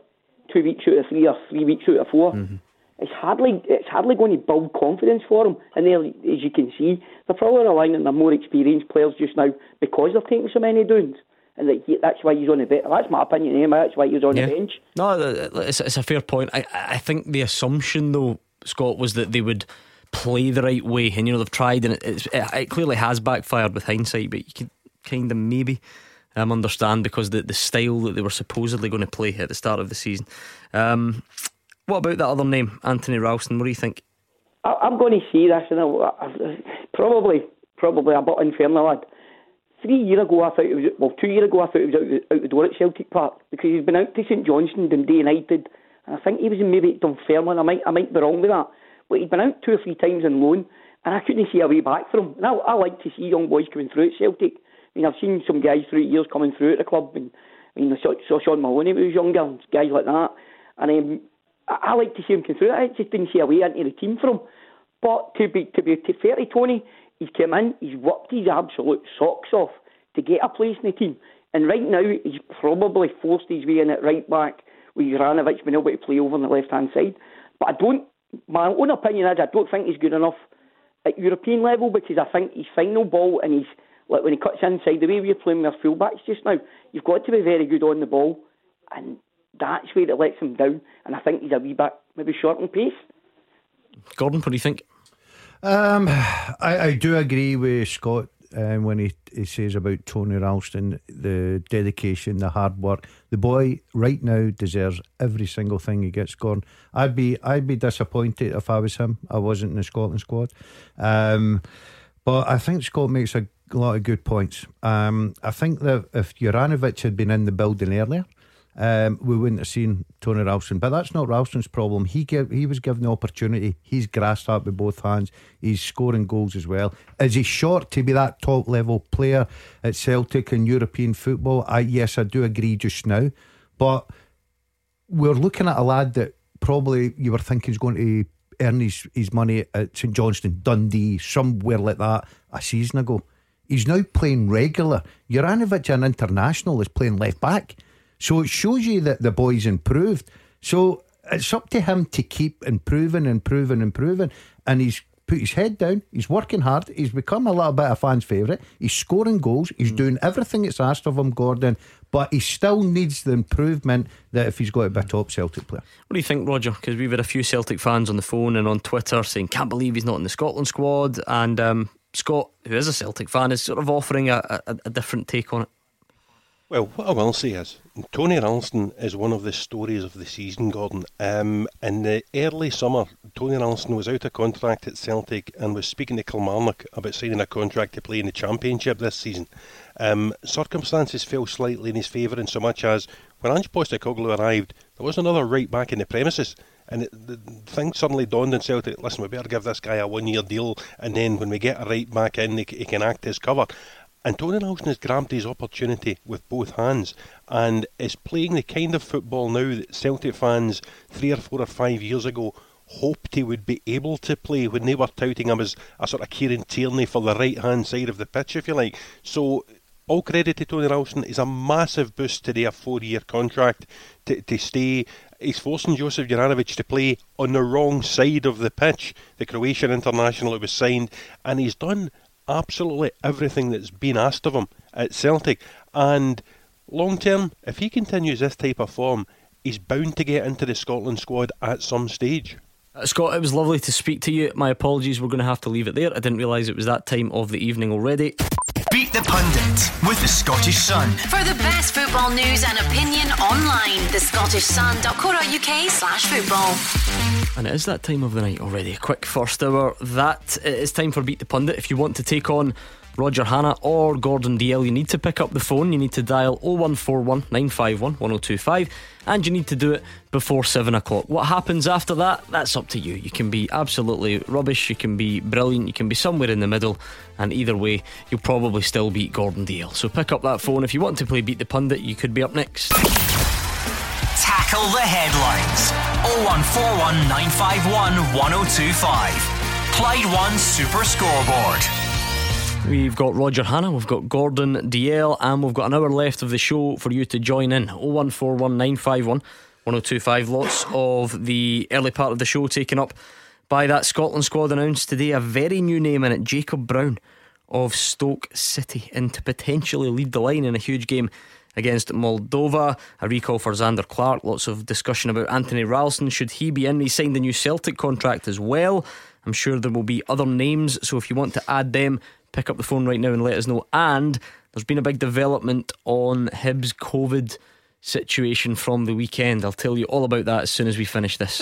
two weeks out of three or three weeks out of 4 mm-hmm. It's hardly it's hardly going to build confidence for him. And there, as you can see, they're probably relying on their more experienced players just now because they're taking so many doings and that he, that's why he's on the bench. That's my opinion. Anyway. That's why he's on yeah. the bench. No, it's, it's a fair point. I, I think the assumption though, Scott, was that they would play the right way, and you know they've tried, and it, it clearly has backfired with hindsight. But you can kind of maybe um, understand because the the style that they were supposedly going to play at the start of the season. Um, what about that other name, Anthony Ralston? What do you think? I, am going to see this, and I, probably, probably a bit unfair, lad three years ago, I thought it was well, two years ago, I thought it was out, out the door at Celtic Park because he's been out to St Johnstone, and Dundee United, and I think he was in maybe at Dunfermline. I might, I might be wrong with that, but he'd been out two or three times on loan, and I couldn't see a way back for him. And I, I like to see young boys coming through at Celtic. I mean, I've seen some guys through years coming through at the club, and I mean, I saw, saw Shaun Maloney when he was younger, guys like that, and um, I, I like to see him come through. I just didn't see a way into the team for him. But to be to be to fair to Tony, he's come in, he's worked his absolute socks off to get a place in the team. And right now, he's probably forced his way in at right back with Juranovic being able to play over on the left hand side. But I don't, my own opinion is, I don't think he's good enough at European level because I think his final ball and he's like when he cuts inside, the way we're playing with our fullbacks just now, you've got to be very good on the ball, and that's where it lets him down. And I think he's a wee bit maybe short in pace. Gordon, what do you think? Um, I, I do agree with Scott um, when he, he says about Tony Ralston, the dedication, the hard work. The boy right now deserves every single thing he gets. Gordon, I'd be I'd be disappointed if I was him. I wasn't in the Scotland squad. Um, but I think Scott makes a lot of good points. Um, I think that if Juranovic had been in the building earlier, um, we wouldn't have seen Tony Ralston. But that's not Ralston's problem. He gave, he was given the opportunity. He's grasped that with both hands. He's scoring goals as well. Is he short to be that top level player at Celtic and European football? I yes, I do agree just now. But we're looking at a lad that probably you were thinking is going to earn his, his money at St Johnstone, Dundee, somewhere like that a season ago. He's now playing regular. Juranovic, an international, is playing left back. So it shows you that the boy's improved. So it's up to him to keep improving, improving, improving. And he's put his head down. He's working hard. He's become a little bit of fans' favourite. He's scoring goals. He's mm. doing everything that's asked of him, Gordon. But he still needs the improvement that if he's got to be a top Celtic player. What do you think, Roger? Because we've had a few Celtic fans on the phone and on Twitter saying, can't believe he's not in the Scotland squad. And um, Scott, who is a Celtic fan, is sort of offering a, a, a different take on it. Well, what I will say is, Tony Ralston is one of the stories of the season, Gordon. Um, in the early summer, Tony Ralston was out of contract at Celtic and was speaking to Kilmarnock about signing a contract to play in the Championship this season. Um, circumstances fell slightly in his favour in so much as when Ange Postecoglou arrived, there was another right back in the premises. And it, the thing suddenly dawned on Celtic, listen, we better give this guy a one year deal, and then when we get a right back in, he, he can act as cover. And Tony Ralston has grabbed his opportunity with both hands and is playing the kind of football now that Celtic fans three or four or five years ago hoped he would be able to play when they were touting him as a sort of Kieran Tierney for the right hand side of the pitch, if you like. So all credit to Tony Ralston. Is a massive boost today, a four year contract to, to stay. He's forcing Joseph Juranovic to play on the wrong side of the pitch, the Croatian international that was signed, and he's done absolutely everything that's been asked of him at Celtic. And long term, if he continues this type of form, he's bound to get into the Scotland squad at some stage. Uh, Scott, it was lovely to speak to you. My apologies, we're going to have to leave it there. I didn't realise it was that time of the evening already. Beat the Pundit with the Scottish Sun. For the best football news and opinion online, thescottishsun.co.uk slash football. And it is that time of the night already. A quick first hour. That is time for Beat the Pundit. If you want to take on Roger Hannah or Gordon Dalziel, you need to pick up the phone. You need to dial 0141 951 1025 and you need to do it before 7 o'clock. What happens after that, that's up to you. You can be absolutely rubbish, you can be brilliant, you can be somewhere in the middle, and either way, you'll probably still beat Gordon Dalziel. So pick up that phone. If you want to play Beat the Pundit, you could be up next. Tackle the headlines 0141 951 1025. Clyde One Super Scoreboard. We've got Roger Hannah, we've got Gordon Dalziel, and we've got an hour left of the show for you to join in. 0141951 1025. Lots of the early part of the show taken up by that Scotland squad announced today. A very new name in it, Jacob Brown of Stoke City, and to potentially lead the line in a huge game against Moldova. A recall for Zander Clark. Lots of discussion about Anthony Ralston. Should he be in? He signed the new Celtic contract as well. I'm sure there will be other names, so if you want to add them, pick up the phone right now and let us know. And there's been a big development on Hibs' COVID situation from the weekend. I'll tell you all about that as soon as we finish this.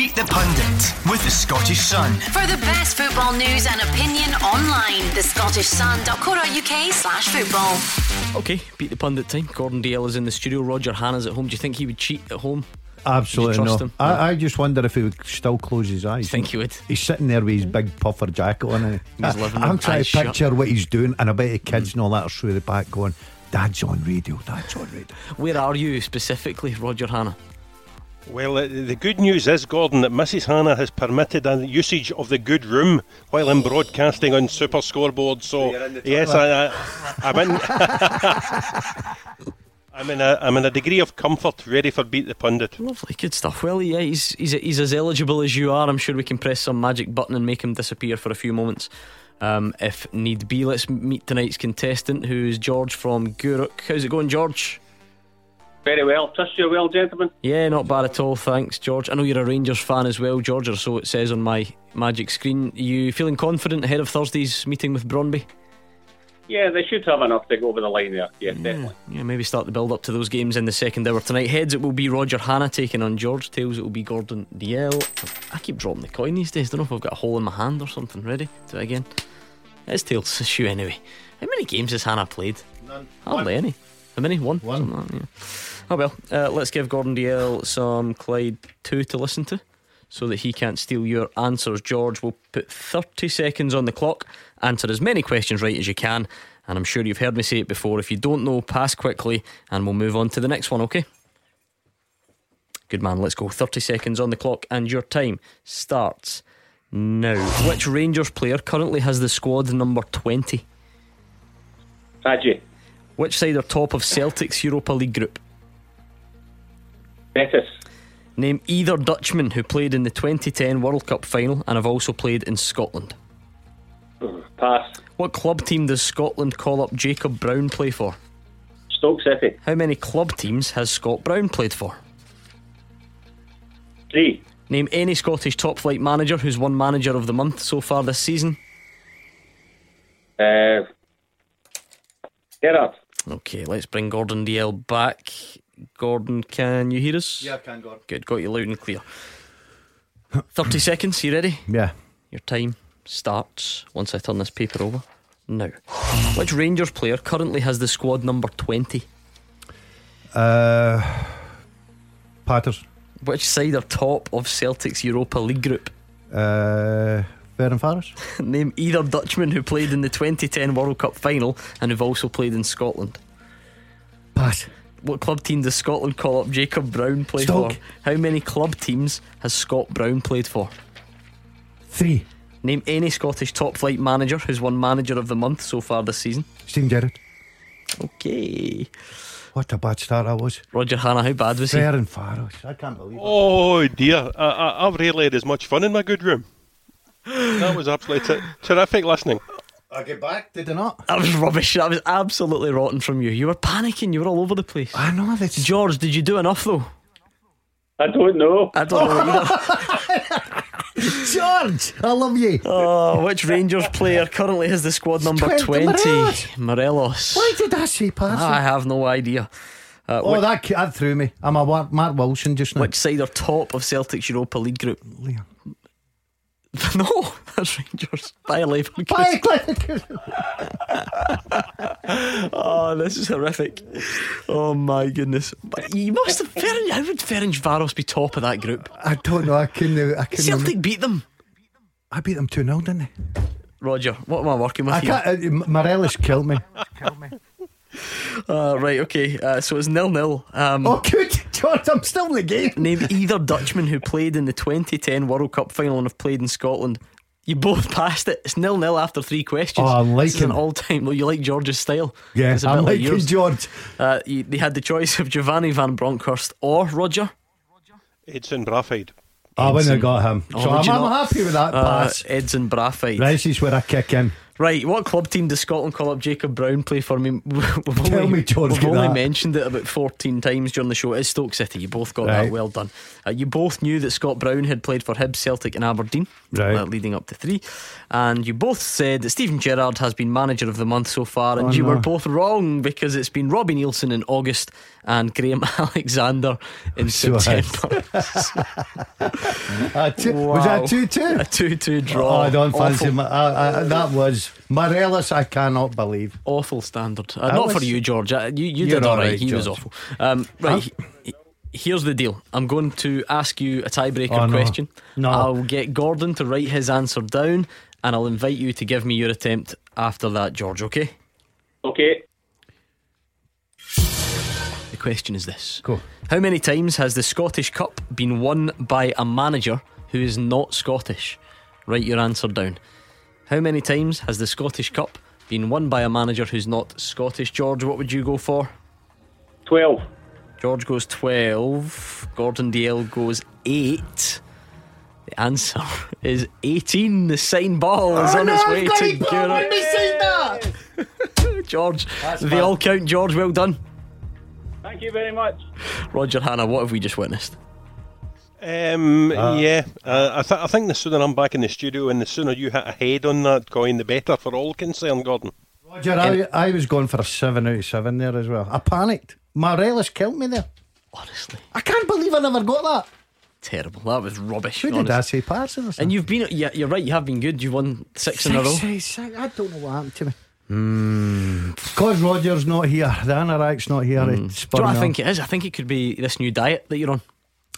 Beat the Pundit with the Scottish Sun. For the best football news and opinion online, thescottishsun.co.uk slash football. Okay, beat the pundit time. Gordon Dalziel is in the studio. Roger Hannah's at home. Do you think he would cheat at home? Absolutely no. I, I, just wonder if he would still close his eyes. I think he would. He's sitting there with his big puffer jacket on. He's living I'm trying to picture shut. what he's doing, and I bet the kids mm. and all that are through the back going, Dad's on radio, Dad's on radio. Where are you specifically, Roger Hannah? Well, uh, the good news is, Gordon, that Mrs. Hannah has permitted a usage of the good room while in broadcasting on Super Scoreboard. So, yes, I, I, I'm in. I'm in a I'm in a degree of comfort, ready for beat the pundit. Lovely, good stuff. Well, yeah, he's he's he's as eligible as you are. I'm sure we can press some magic button and make him disappear for a few moments, um, if need be. Let's meet tonight's contestant, who's George from Gourock. How's it going, George? Very well. Trust you well, gentlemen. Yeah, not bad at all. Thanks, George. I know you're a Rangers fan as well, George, or so it says on my magic screen. you feeling confident ahead of Thursday's meeting with Brondby? Yeah, they should have enough to go over the line there. Yeah, definitely. Yeah, maybe start the build up to those games in the second hour tonight. Heads, it will be Roger Hannah taking on George. Tails, it will be Gordon Dalziel. I keep dropping the coin these days. Don't know if I've got a hole in my hand or something. Ready? Do it again. It's Tails' issue anyway. How many games has Hannah played? None. Hardly any. How many? One? One. Like yeah. Oh well, uh, let's give Gordon Dalziel some Clyde 2 to listen to so that he can't steal your answers. George will put 30 seconds on the clock, answer as many questions right as you can, and I'm sure you've heard me say it before. If you don't know, pass quickly and we'll move on to the next one, okay? Good man, let's go. 30 seconds on the clock, and your time starts now. Which Rangers player currently has the squad number 20? Raji. Which side are top of Celtic's Europa League group? Betis. Name either Dutchman who played in the 2010 World Cup final and have also played in Scotland. Pass. What club team does Scotland call up Jacob Brown play for? Stoke City. How many club teams has Scott Brown played for? Three. Name any Scottish top flight manager who's won manager of the month so far this season. Uh, Gerrard. Okay, let's bring Gordon Dalziel back. Gordon, can you hear us? Yeah, I can, Gordon. Good, got you loud and clear. 30 seconds, you ready? Yeah. Your time starts once I turn this paper over. Now, which Rangers player currently has the squad number 20? Uh, Patters. Which side are top of Celtic's Europa League group? Uh, Fair and Faris. Name either Dutchman who played in the 2010 World Cup final and who've also played in Scotland. Pass. What club team does Scotland call up Jacob Brown play Stoke. for? How many club teams has Scott Brown played for? Three. Name any Scottish top flight manager who's won manager of the month so far this season. Steven Gerrard. Okay. What a bad start I was. Roger Hannah, how bad was he? Fair and Faris. I can't believe it. Oh dear, I, I, I've rarely had as much fun in my good room. That was absolutely t- terrific listening. I get back, did I not? That was rubbish. That was absolutely rotten from you. You were panicking. You were all over the place. I know that's George, did you do enough though? I don't know. I don't know either. George. I love you. Oh, which Rangers player currently has the squad number 20, 20? Morelos. Morelos. Why did I say pass? I have no idea. Uh, oh, which, that, that threw me. I'm a Wa- Mark Wilson just now. which side are top of Celtic's Europa League group? Liam. no, that's Rangers. By 11. Bye, Glenn. Oh, this is horrific. Oh my goodness. But you must have. Ferenc, how would Ferencvaros be top of that group? I don't know. I couldn't. I couldn't. Celtic beat them. I beat them 2 0, didn't I? Roger, what am I working with I here? can't. Uh, Morelos killed me. Uh, right, okay. Uh, so it's nil nil. Um, Oh, good. George, I'm still in the game. Name either Dutchman who played in the 2010 World Cup final and have played in Scotland. You both passed it. It's nil nil after three questions. Oh, I'm This is an liking all time. Well, you like George's style. Yeah, It's a I'm bit like like yours. George. Uh, you, they had the choice of Giovanni Van Bronckhorst or Roger. Edson Braafheid. I wouldn't have got him. Oh, so I'm, I'm happy with that Uh, pass. Edson Braafheid. This is where I kick in. Right, what club team does Scotland call up Jacob Brown play for? I mean, we've Tell only, me, George, we've only that. mentioned it about 14 times during the show. It's Stoke City. You both got Right. that well done. Uh, you both knew that Scott Brown had played for Hibs, Celtic, and Aberdeen, Right. uh, leading up to three. And you both said that Steven Gerrard has been manager of the month so far, and Oh, you no. were both wrong because it's been Robbie Neilson in August and Graham Alexander in So September. Two, Was that 2 2? A 2 2 draw. Oh, I don't fancy my, uh, uh, that was Morelos. I cannot believe. awful standard. Uh, That not for you, George. Uh, you you did all all right. right, He was awful. Um, right. he- he- Here's the deal. I'm going to ask you a tiebreaker Oh, no. question. No. I'll get Gordon to write his answer down, and I'll invite you to give me your attempt after that, George. Okay? Okay. The question is this cool. How many times has the Scottish Cup been won by a manager who is not Scottish? Write your answer down. How many times has the Scottish Cup been won by a manager who's not Scottish? George, what would you go for? 12. George goes 12. Gordon Dalziel goes 8. The answer is 18. The sign ball is on its way to Europe. George, they all count. George, well done. Thank you very much. Roger Hannah, what have we just witnessed? Um, Ah. yeah, uh, I, th- I think the sooner I'm back in the studio and the sooner you hit a head on that coin, the better for all concerned, Gordon. Roger, I, I was going for a 7 out of 7 there as well. I panicked. Morelos killed me there. Honestly, I can't believe I never got that. terrible. That was rubbish. Who did I say? Parson or? And you've been, yeah, you're right. You have been good. You've won six, in a row. Six, six, I don't know what happened to me. Because Roger's not here, the Anorak's not here. It Do you know what I think on. it is? I think it could be this new diet that you're on.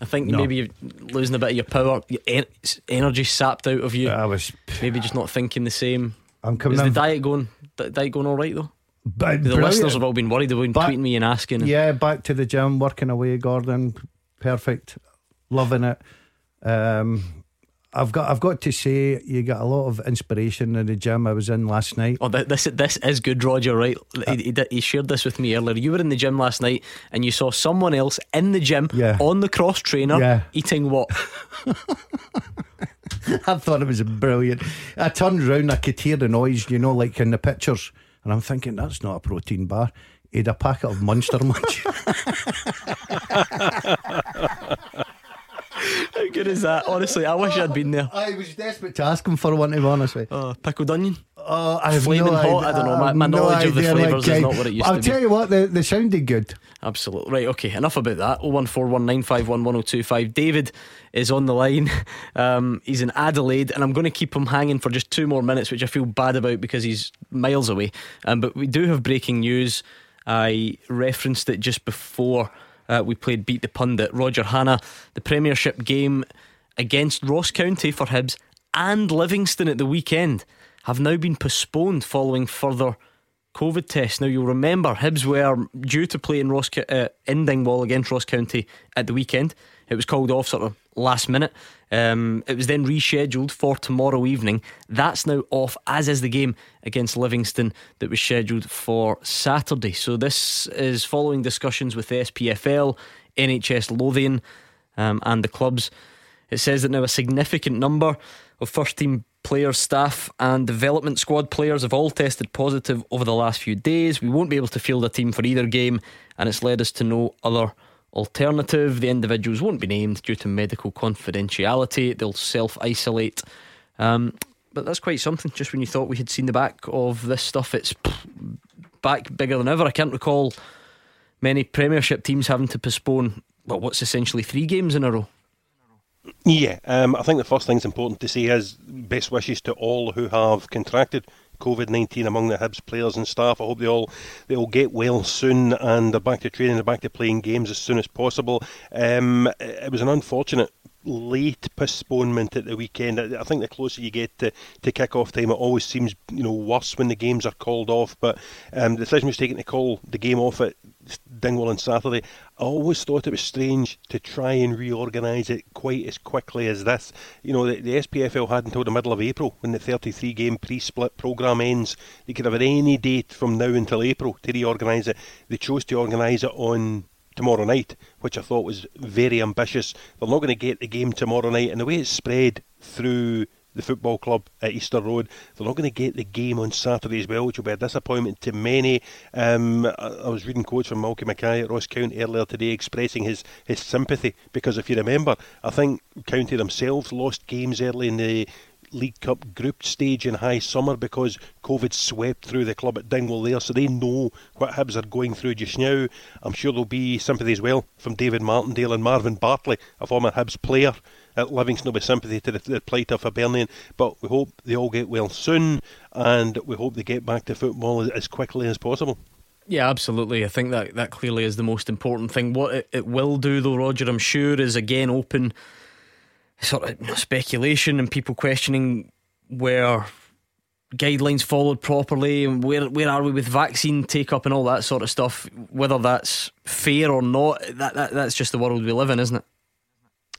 I think No. maybe you're losing a bit of your power, your en- energy sapped out of you. I was. Maybe just not thinking the same. I'm coming Is the diet going? di- Diet going all right though? But The brilliant. listeners have all been worried. They've been Back- tweeting me and asking. Yeah, back to the gym, working away, Gordon. Perfect. Loving it. Um, I've got I've got to say you got a lot of inspiration in the gym I was in last night. Oh, this this is good, Roger. Right? Uh, he, he, he shared this with me earlier. You were in the gym last night, and you saw someone else in the gym Yeah. on the cross trainer Yeah. eating what? I thought it was brilliant. I turned round, I could hear the noise, you know, like in the pictures, and I'm thinking that's not a protein bar. He had a packet of Monster Munch. How good is that? Honestly, I wish I'd been there. I was desperate to ask him for one, to be honest with you. Uh, pickled onion. Oh, I have Flaming no hot? idea. I don't know. My- my knowledge of the flavours is not what it used I'll to be. I'll tell you what, they, they sounded good. Absolutely. Right, okay, enough about that. 01419511025. David is on the line. Um, he's in Adelaide, and I'm going to keep him hanging for just two more minutes, which I feel bad about because he's miles away. Um, but we do have breaking news. I referenced it just before uh, we played Beat the Pundit. Roger Hannah, the Premiership game against Ross County for Hibs and Livingston at the weekend have now been postponed following further COVID tests. Now you'll remember Hibs were due to play in Ross uh, in Dingwall against Ross County at the weekend. It was called off sort of last minute. Um, it was then rescheduled for tomorrow evening. That's now off, as is the game against Livingston that was scheduled for Saturday. So this is following discussions with the SPFL, NHS Lothian, um, and the clubs. It says that now a significant number of first team players, staff, and development squad players have all tested positive over the last few days. We won't be able to field a team for either game, and it's led us to no other alternative. The individuals won't be named due to medical confidentiality, they'll self isolate. Um, but that's quite something. Just when you thought we had seen the back of this stuff, it's back bigger than ever. I can't recall many Premiership teams having to postpone well, what's essentially three games in a row. Yeah, um, I think the first thing thing's important to say is best wishes to all who have contracted COVID nineteen among the Hibs players and staff. I hope they all they all get well soon and they're back to training, they're back to playing games as soon as possible. Um, it was an unfortunate late postponement at the weekend. I think the closer you get to, to kick off time, it always seems you know worse when the games are called off. But um, the decision was taken to call the game off at Dingwall on Saturday. I always thought it was strange to try and reorganise it quite as quickly as this. You know, the, the SPFL had until the middle of April when the 33 game pre split programme ends. They could have had any date from now until April to reorganise it. They chose to organise it on tomorrow night, which I thought was very ambitious. They're not going to get the game tomorrow night, and the way it's spread through the football club at Easter Road, they're not going to get the game on Saturday as well, which will be a disappointment to many. Um, I, I was reading quotes from Malky Mackay at Ross County earlier today expressing his, his sympathy because if you remember, I think County themselves lost games early in the League Cup group stage in high summer because COVID swept through the club at Dingwall there, so they know what Hibs are going through just now. I'm sure there'll be sympathy as well from David Martindale and Marvin Bartley, a former Hibs player at Livingston, with sympathy to the, the plight of Hibernian. But we hope they all get well soon, and we hope they get back to football as, as quickly as possible. Yeah, absolutely. I think that that clearly is the most important thing. What it, it will do, though, Roger, I'm sure, is again open sort of speculation and people questioning where guidelines followed properly, and where where are we with vaccine take up and all that sort of stuff? Whether that's fair or not, that, that that's just the world we live in, isn't it?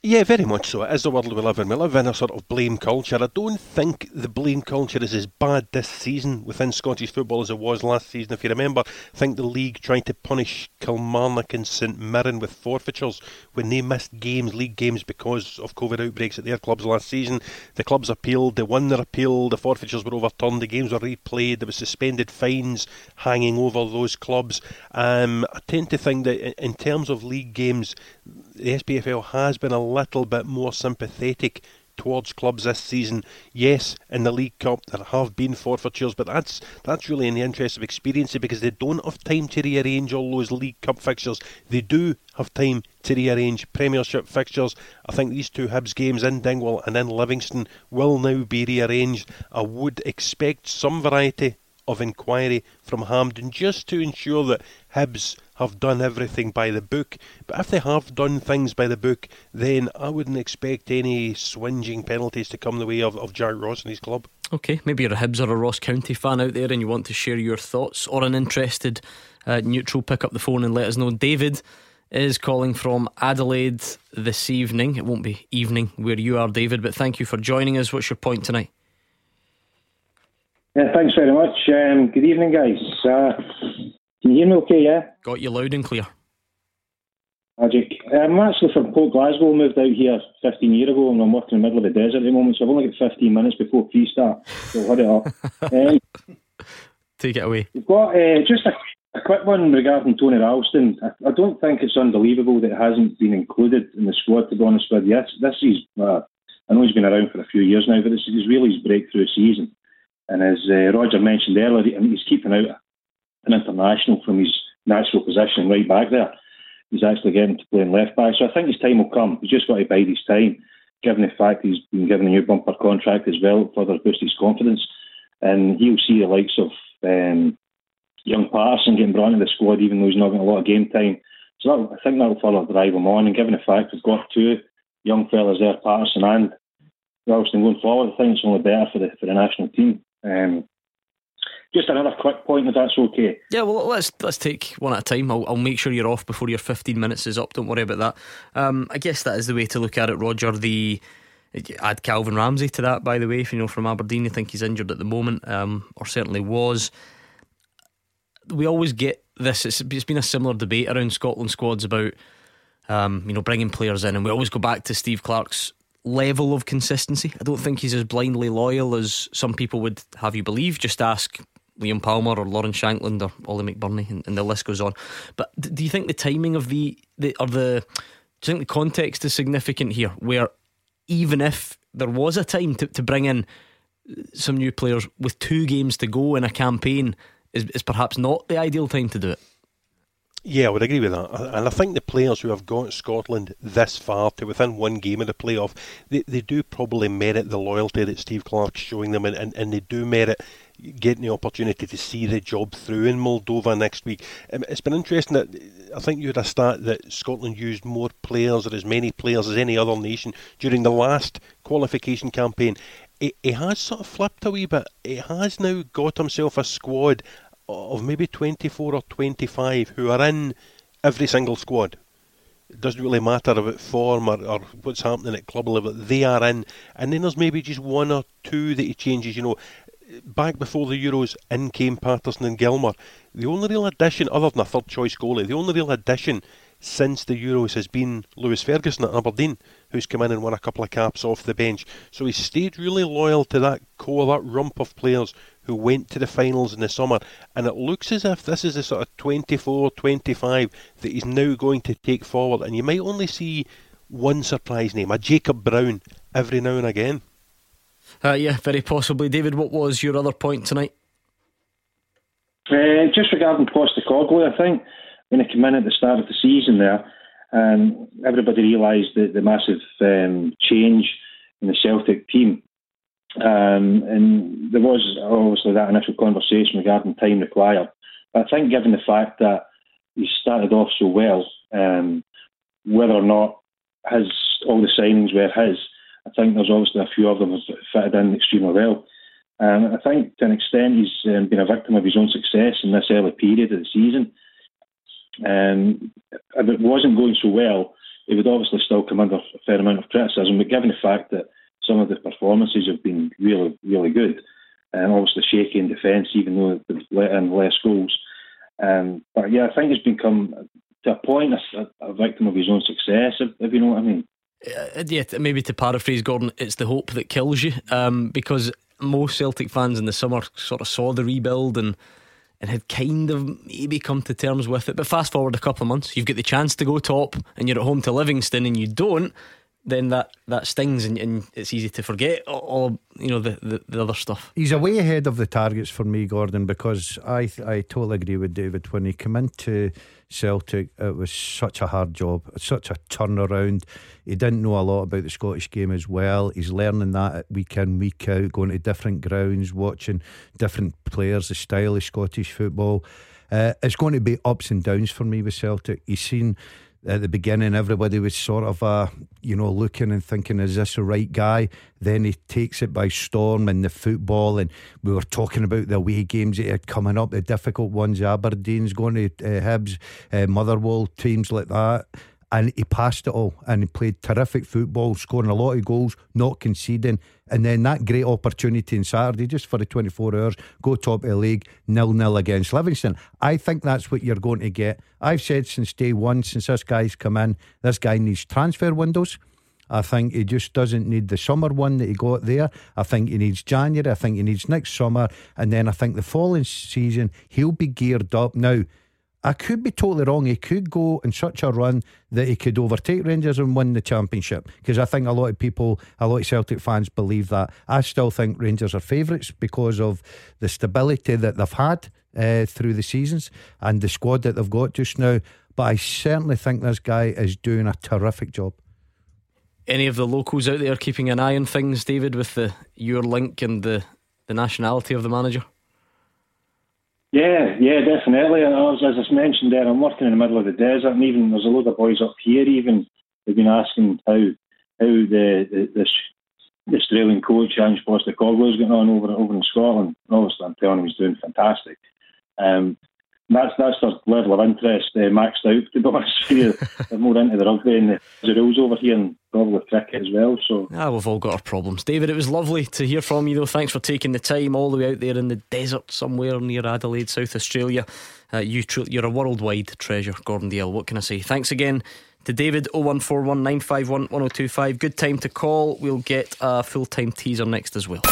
Yeah, very much so. It is the world we live in. We live in a sort of blame culture. I don't think the blame culture is as bad this season within Scottish football as it was last season. If you remember, I think the league tried to punish Kilmarnock and St Mirren with forfeitures when they missed games, league games, because of COVID outbreaks at their clubs last season. The clubs appealed, they won their appeal, the forfeitures were overturned, the games were replayed, there were suspended fines hanging over those clubs. Um, I tend to think that in terms of league games, the SPFL has been a little bit more sympathetic towards clubs this season. Yes, in the League Cup there have been forfeitures, but that's that's really in the interest of expediency because they don't have time to rearrange all those League Cup fixtures. They do have time to rearrange Premiership fixtures. I think these two Hibs games in Dingwall and in Livingston will now be rearranged. I would expect some variety of inquiry from Hampden just to ensure that Hibs have done everything by the book. But if they have done things by the book, then I wouldn't expect any swinging penalties to come the way of, of Jack Ross and his club. Okay, maybe you're a Hibs or a Ross County fan out there and you want to share your thoughts or an interested uh, neutral, pick up the phone and let us know. David is calling from Adelaide this evening. It won't be evening where you are, David, but thank you for joining us. What's your point tonight? Yeah, thanks very much. Um, good evening, guys. Uh, can you hear me okay, yeah? Got you loud and clear. Magic. I'm actually from Port Glasgow, moved out here 15 years ago, and I'm working in the middle of the desert at the moment, so I've only got 15 minutes before pre start, so hurry up. um, Take it away. We've got uh, just a, a, quick one regarding Tony Ralston. I, I, don't think it's unbelievable that it hasn't been included in the squad, to be honest with you. This, this is, uh, I know he's been around for a few years now, but this is really his breakthrough season. And as uh, Roger mentioned earlier, he's keeping out an international from his natural position right back there. He's actually getting to playing left back. So I think his time will come. He's just got to bide his time, given the fact he's been given a new bumper contract as well, further boost his confidence. And he'll see the likes of um, young Patterson getting brought into the squad, even though he's not getting a lot of game time. So I think that'll further drive him on. And given the fact we've got two young fellas there, Patterson and Ralston going forward, I think it's only better for the for the national team. Um, just another quick point, if that's okay. Yeah, well, let's let's take one at a time. I'll, I'll make sure you're off before your 15 minutes is up. Don't worry about that. Um, I guess that is the way to look at it, Roger. The add Calvin Ramsey to that, by the way. If you know from Aberdeen, you think he's injured at the moment, um, or certainly was. We always get this. It's, it's been a similar debate around Scotland squads about um, you know bringing players in, and we always go back to Steve Clarke's level of consistency. I don't think he's as blindly loyal as some people would have you believe. Just ask Liam Palmer or Lawrence Shankland or Ollie McBurnie, and, and the list goes on. But do you think the timing of the, the or the do you think the context is significant here? Where even if there was a time to, to bring in some new players with two games to go in a campaign, is, is perhaps not the ideal time to do it. Yeah, I would agree with that. And I think the players who have got Scotland this far to within one game of the playoff, they, they do probably merit the loyalty that Steve Clarke's showing them, and, and, and they do merit getting the opportunity to see the job through in Moldova next week. Um, it's been interesting that I think you had a stat that Scotland used more players or as many players as any other nation during the last qualification campaign. It, it has sort of flipped a wee bit. It has now got himself a squad of maybe 24 or 25 who are in every single squad. It doesn't really matter about form or, or what's happening at club level. They are in, and then there's maybe just one or two that he changes. You know, back before the Euros, in came Patterson and Gilmour. The only real addition, other than a third choice goalie, the only real addition since the Euros has been Lewis Ferguson at Aberdeen, who's come in and won a couple of caps off the bench. So he stayed really loyal to that core, that rump of players who went to the finals in the summer. And it looks as if this is the sort of 24, 25 that he's now going to take forward. And you might only see one surprise name, a Jacob Brown, every now and again. Uh, yeah, very possibly. David, what was your other point tonight? Uh, just regarding Postecoglou, I think when he came in at the start of the season there, um, everybody realised the, the massive um, change in the Celtic team. Um, and there was obviously that initial conversation regarding time required. But I think, given the fact that he started off so well, um, whether or not his all the signings were his, I think there's obviously a few of them have fitted in extremely well. Um, I think to an extent he's um, been a victim of his own success in this early period of the season. Um, if it wasn't going so well, he would obviously still come under a fair amount of criticism. But given the fact that some of the performances have been really, really good, and obviously shaky in defence, even though they've let in less goals. Um, but yeah, I think he's become to a point a, a victim of his own success. If, if you know what I mean. Uh, yeah, maybe to paraphrase Gordon, it's the hope that kills you. Um, because most Celtic fans in the summer sort of saw the rebuild and and had kind of maybe come to terms with it. But fast forward a couple of months, you've got the chance to go top, and you're at home to Livingston, and you don't. Then that, that stings, and, and it's easy to forget all you know the, the, the other stuff. He's away ahead of the targets for me, Gordon, because I I totally agree with David when he came into Celtic. It was such a hard job, such a turnaround. He didn't know a lot about the Scottish game as well. He's learning that week in, week out, going to different grounds, watching different players, the style of Scottish football. Uh, it's going to be ups and downs for me with Celtic. He's seen at the beginning, everybody was sort of, uh, you know, looking and thinking, is this the right guy? Then he takes it by storm in the football, and we were talking about the away games that are coming up, the difficult ones, Aberdeen's going to uh, Hibs, uh, Motherwell, teams like that and he passed it all and he played terrific football, scoring a lot of goals, not conceding. And then that great opportunity on Saturday, just for the 24 hours, go top of the league, nil nil against Livingston. I think that's what you're going to get. I've said since day one, since this guy's come in, this guy needs transfer windows. I think he just doesn't need the summer one that he got there. I think he needs January. I think he needs next summer. And then I think the following season, he'll be geared up. Now, I could be totally wrong. He could go in such a run that he could overtake Rangers and win the championship. Because I think a lot of people, a lot of Celtic fans believe that. I still think Rangers are favourites because of the stability that they've had uh, through the seasons and the squad that they've got just now. But I certainly think this guy is doing a terrific job. Any of the locals out there keeping an eye on things, David, with the your link and the, the nationality of the manager? Yeah, yeah, definitely. And as, as I mentioned there, I'm working in the middle of the desert, and even there's a load of boys up here. Even they've been asking how how the, the this the Australian coach Ange Postecoglou is getting on over over in Scotland. Obviously, I'm telling him he's doing fantastic. Um, that's that's their level of interest uh, maxed out. To be honest with you, they're more into the rugby and the, rules over here, and probably cricket as well. So ah, we've all got our problems. David, it was lovely to hear from you, though. Thanks for taking the time all the way out there in the desert somewhere near Adelaide, South Australia. Uh, you tr- you're a worldwide treasure, Gordon Dalziel. What can I say? Thanks again to David 0141 951 1025. Good time to call. We'll get a full time teaser next as well.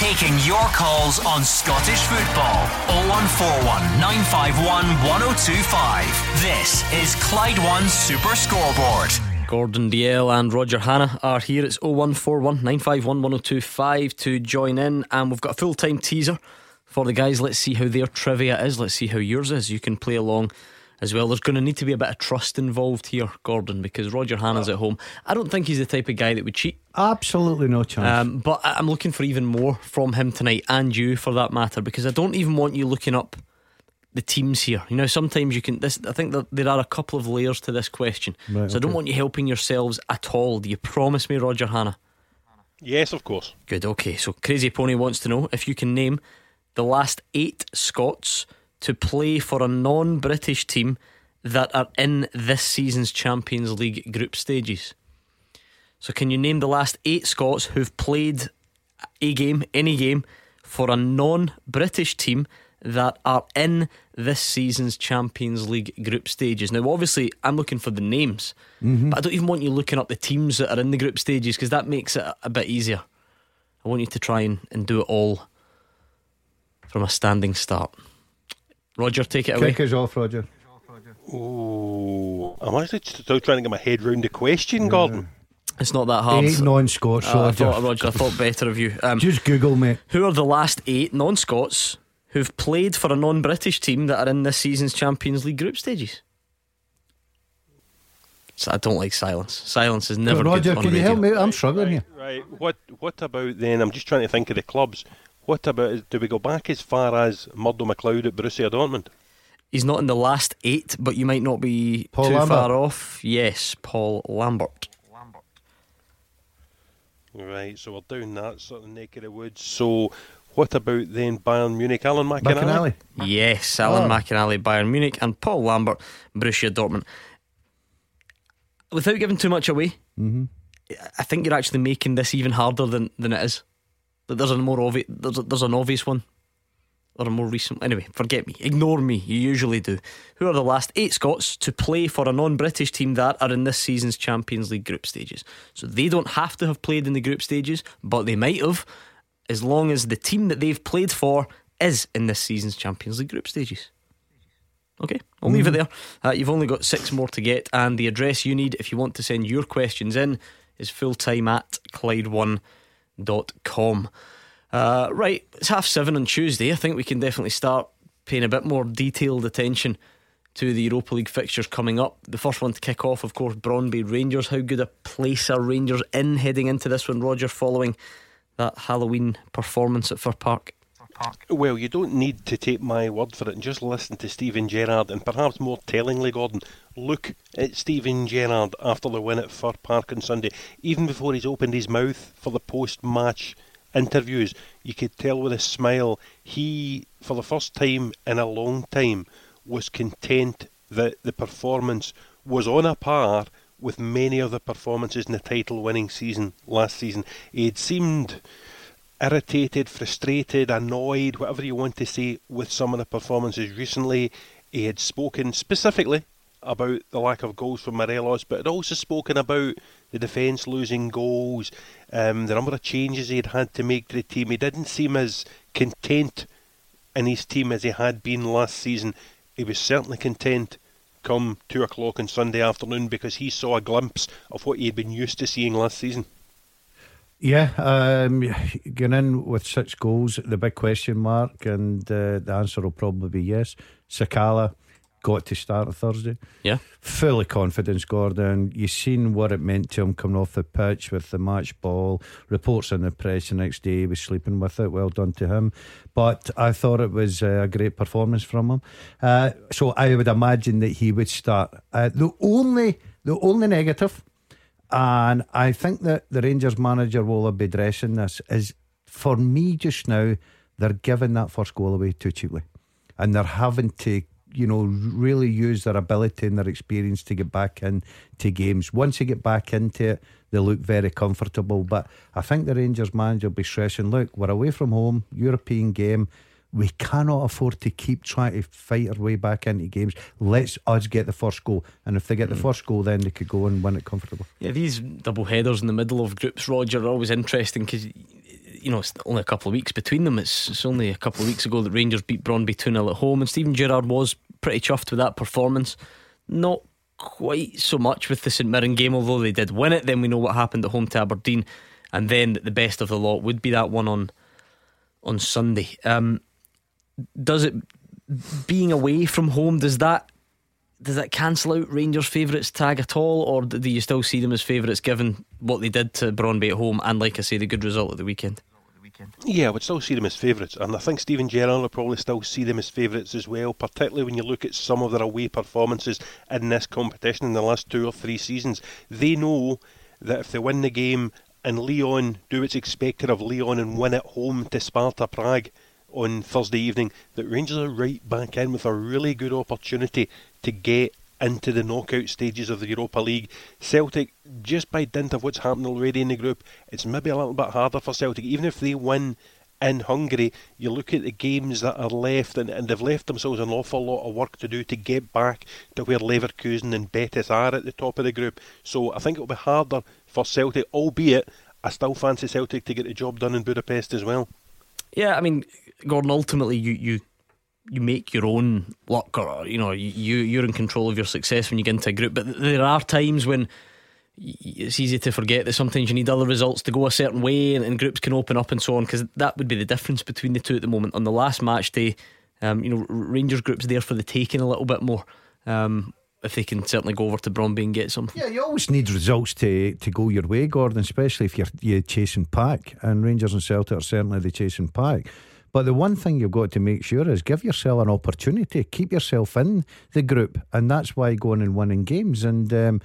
Taking your calls on Scottish football 0141 951 1025. This is Clyde One Super Scoreboard. Gordon Dalziel and Roger Hannah are here. It's 0141 951 1025 to join in, and we've got a full time teaser for the guys. Let's see how their trivia is. Let's see how yours is. You can play along as well. There's going to need to be a bit of trust involved here, Gordon, because Roger Hannah's at home. I don't think he's the type of guy that would cheat. Absolutely no chance. Um, but I'm looking for even more from him tonight, and you for that matter, because I don't even want you looking up the teams here. You know, sometimes you can. This I think that there are a couple of layers to this question, right, so I don't want you helping yourselves at all. Do you promise me, Roger Hannah? Yes, of course. Good. Okay. So Crazy Pony wants to know if you can name the last eight Scots to play for a non British team that are in this season's Champions League group stages. So, can you name the last eight Scots who've played a game, any game, for a non British team that are in this season's Champions League group stages? Now, obviously, I'm looking for the names, mm-hmm. but I don't even want you looking up the teams that are in the group stages because that makes it a bit easier. I want you to try and, and do it all from a standing start. Roger, take it away. Kick us off, Roger. Oh, I'm actually still trying to get my head round the question, Gordon. It's not that hard. Eight non-Scots, uh, Roger. I thought, Roger. I thought better of you. Um, Just Google me. Who are the last eight non-Scots who've played for a non-British team that are in this season's Champions League group stages? So I don't like silence. Silence is never Roger, good. Idea. Roger, can you help me? I'm struggling right, here. Right. What What about then? I'm just trying to think of the clubs. What about, do we go back as far as Murdo McLeod at Borussia Dortmund? He's not in the last eight, but you might not be Paul too Lambert. far off. Yes, Paul Lambert. Lambert. Right, so we're down that sort of neck of the woods. So What about then Bayern Munich? Alan McInally? Yes, Alan Oh. McInally, Bayern Munich, and Paul Lambert, Borussia Dortmund. Without giving too much away, Mm-hmm. I think you're actually making this even harder than, than it is. That there's a more obvious, there's, a, there's an obvious one, or a more recent. Anyway, forget me, ignore me. You usually do. Who are the last eight Scots to play for a non-British team that are in this season's Champions League group stages? So they don't have to have played in the group stages, but they might have, as long as the team that they've played for is in this season's Champions League group stages. Okay, I'll leave it there. Uh, you've only got six more to get, and the address you need if you want to send your questions in is fulltime at Clyde1.com. Uh, right, it's half seven on Tuesday. I think we can definitely start paying a bit more detailed attention to the Europa League fixtures coming up. The first one to kick off, of course, Brøndby Rangers. How good a place are Rangers in heading into this one, Roger, following that Halloween performance at Fir Park? Well, you don't need to take my word for it and just listen to Steven Gerrard, and perhaps more tellingly, Gordon, look at Steven Gerrard after the win at Fir Park on Sunday. Even before he's opened his mouth for the post match interviews, you could tell with a smile he, for the first time in a long time, was content that the performance was on a par with many of the performances in the title winning season last season. He had seemed irritated, frustrated, annoyed, whatever you want to say, with some of the performances recently. He had spoken specifically about the lack of goals from Morelos, but had also spoken about the defence losing goals, um, the number of changes he had had to make to the team. He didn't seem as content in his team as he had been last season. He was certainly content come two o'clock on Sunday afternoon because he saw a glimpse of what he had been used to seeing last season. Yeah, um, going in with six goals, the big question mark, and uh, the answer will probably be yes. Sakala got to start on Thursday. Yeah. Fully confidence, Gordon. You've seen what it meant to him coming off the pitch with the match ball. Reports in the press the next day he was sleeping with it. Well done to him. But I thought it was uh, a great performance from him. Uh, so I would imagine that he would start. Uh, the only the only negative and I think that the Rangers manager will be addressing this is for me just now, they're giving that first goal away too cheaply. And they're having to, you know, really use their ability and their experience to get back into games. Once they get back into it, they look very comfortable. But I think the Rangers manager will be stressing look, we're away from home, European game. We cannot afford to keep trying to fight our way back into games. Let's us get the first goal. And if they get the first goal, then they could go and win it comfortably. Yeah, these double headers in the middle of groups, Roger, are always interesting because you know it's only a couple of weeks between them. It's, it's only a couple of weeks ago that Rangers beat Brøndby 2 0 at home, and Steven Gerrard was pretty chuffed with that performance. Not quite so much with the St Mirren game, although they did win it. Then we know what happened at home to Aberdeen, and then the best of the lot would be that one on on Sunday. Um, does it being away from home? Does that does that cancel out Rangers' favourites tag at all, or do you still see them as favourites given what they did to Brøndby at home and, like I say, the good result at the weekend? Yeah, I would still see them as favourites, and I think Steven Gerrard will probably still see them as favourites as well, particularly when you look at some of their away performances in this competition in the last two or three seasons. They know that if they win the game and Leon do what's expected of Leon and win at home to Sparta Prague on Thursday evening, that Rangers are right back in with a really good opportunity to get into the knockout stages of the Europa League. Celtic, just by dint of what's happened already in the group, it's maybe a little bit harder for Celtic. Even if they win in Hungary, you look at the games that are left, and, and they've left themselves an awful lot of work to do to get back to where Leverkusen and Betis are at the top of the group. So I think it'll be harder for Celtic, albeit I still fancy Celtic to get the job done in Budapest as well. Yeah, I mean, Gordon. Ultimately, you you you make your own luck, or you know, you you're in control of your success when you get into a group. But there are times when it's easy to forget that sometimes you need other results to go a certain way, and, and groups can open up and so on. Because that would be the difference between the two at the moment. On the last match day, um, you know, Rangers groups there for the taking a little bit more. Um, if they can certainly go over to Brøndby and get something. Yeah, you always need results to, to go your way, Gordon, especially if you're, you're chasing pack. And Rangers and Celtic are certainly the chasing pack. But the one thing you've got to make sure is give yourself an opportunity, keep yourself in the group. And that's why going and winning games. And, um,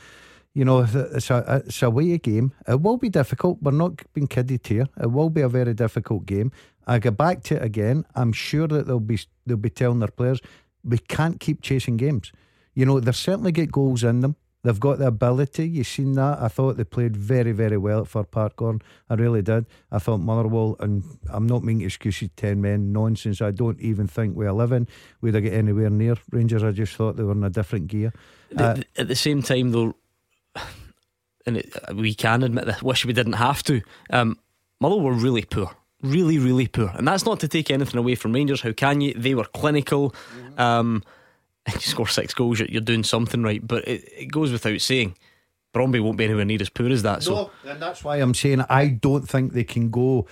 You know, it's a it's a away game. It will be difficult. We're not being kidded here. It will be a very difficult game. I go back to it again. I'm sure that they'll be they'll be telling their players we can't keep chasing games. You know, they've certainly get goals in them. They've got the ability. You've seen that. I thought they played very, very well at Fir Park I really did. I thought Motherwell, and I'm not making excuses, 10 men, nonsense. I don't even think with 11 we'd have get anywhere near Rangers. I just thought they were in a different gear. Uh, at the same time, though, and it, we can admit this, wish we didn't have to. Um, Motherwell were really poor. Really, really poor. And that's not to take anything away from Rangers. How can you? They were clinical. Mm-hmm. Um, and you score six goals, you're doing something right. But it, it goes without saying. Brøndby won't be anywhere near as poor as that. So. No, and that's why I'm saying I don't think they can go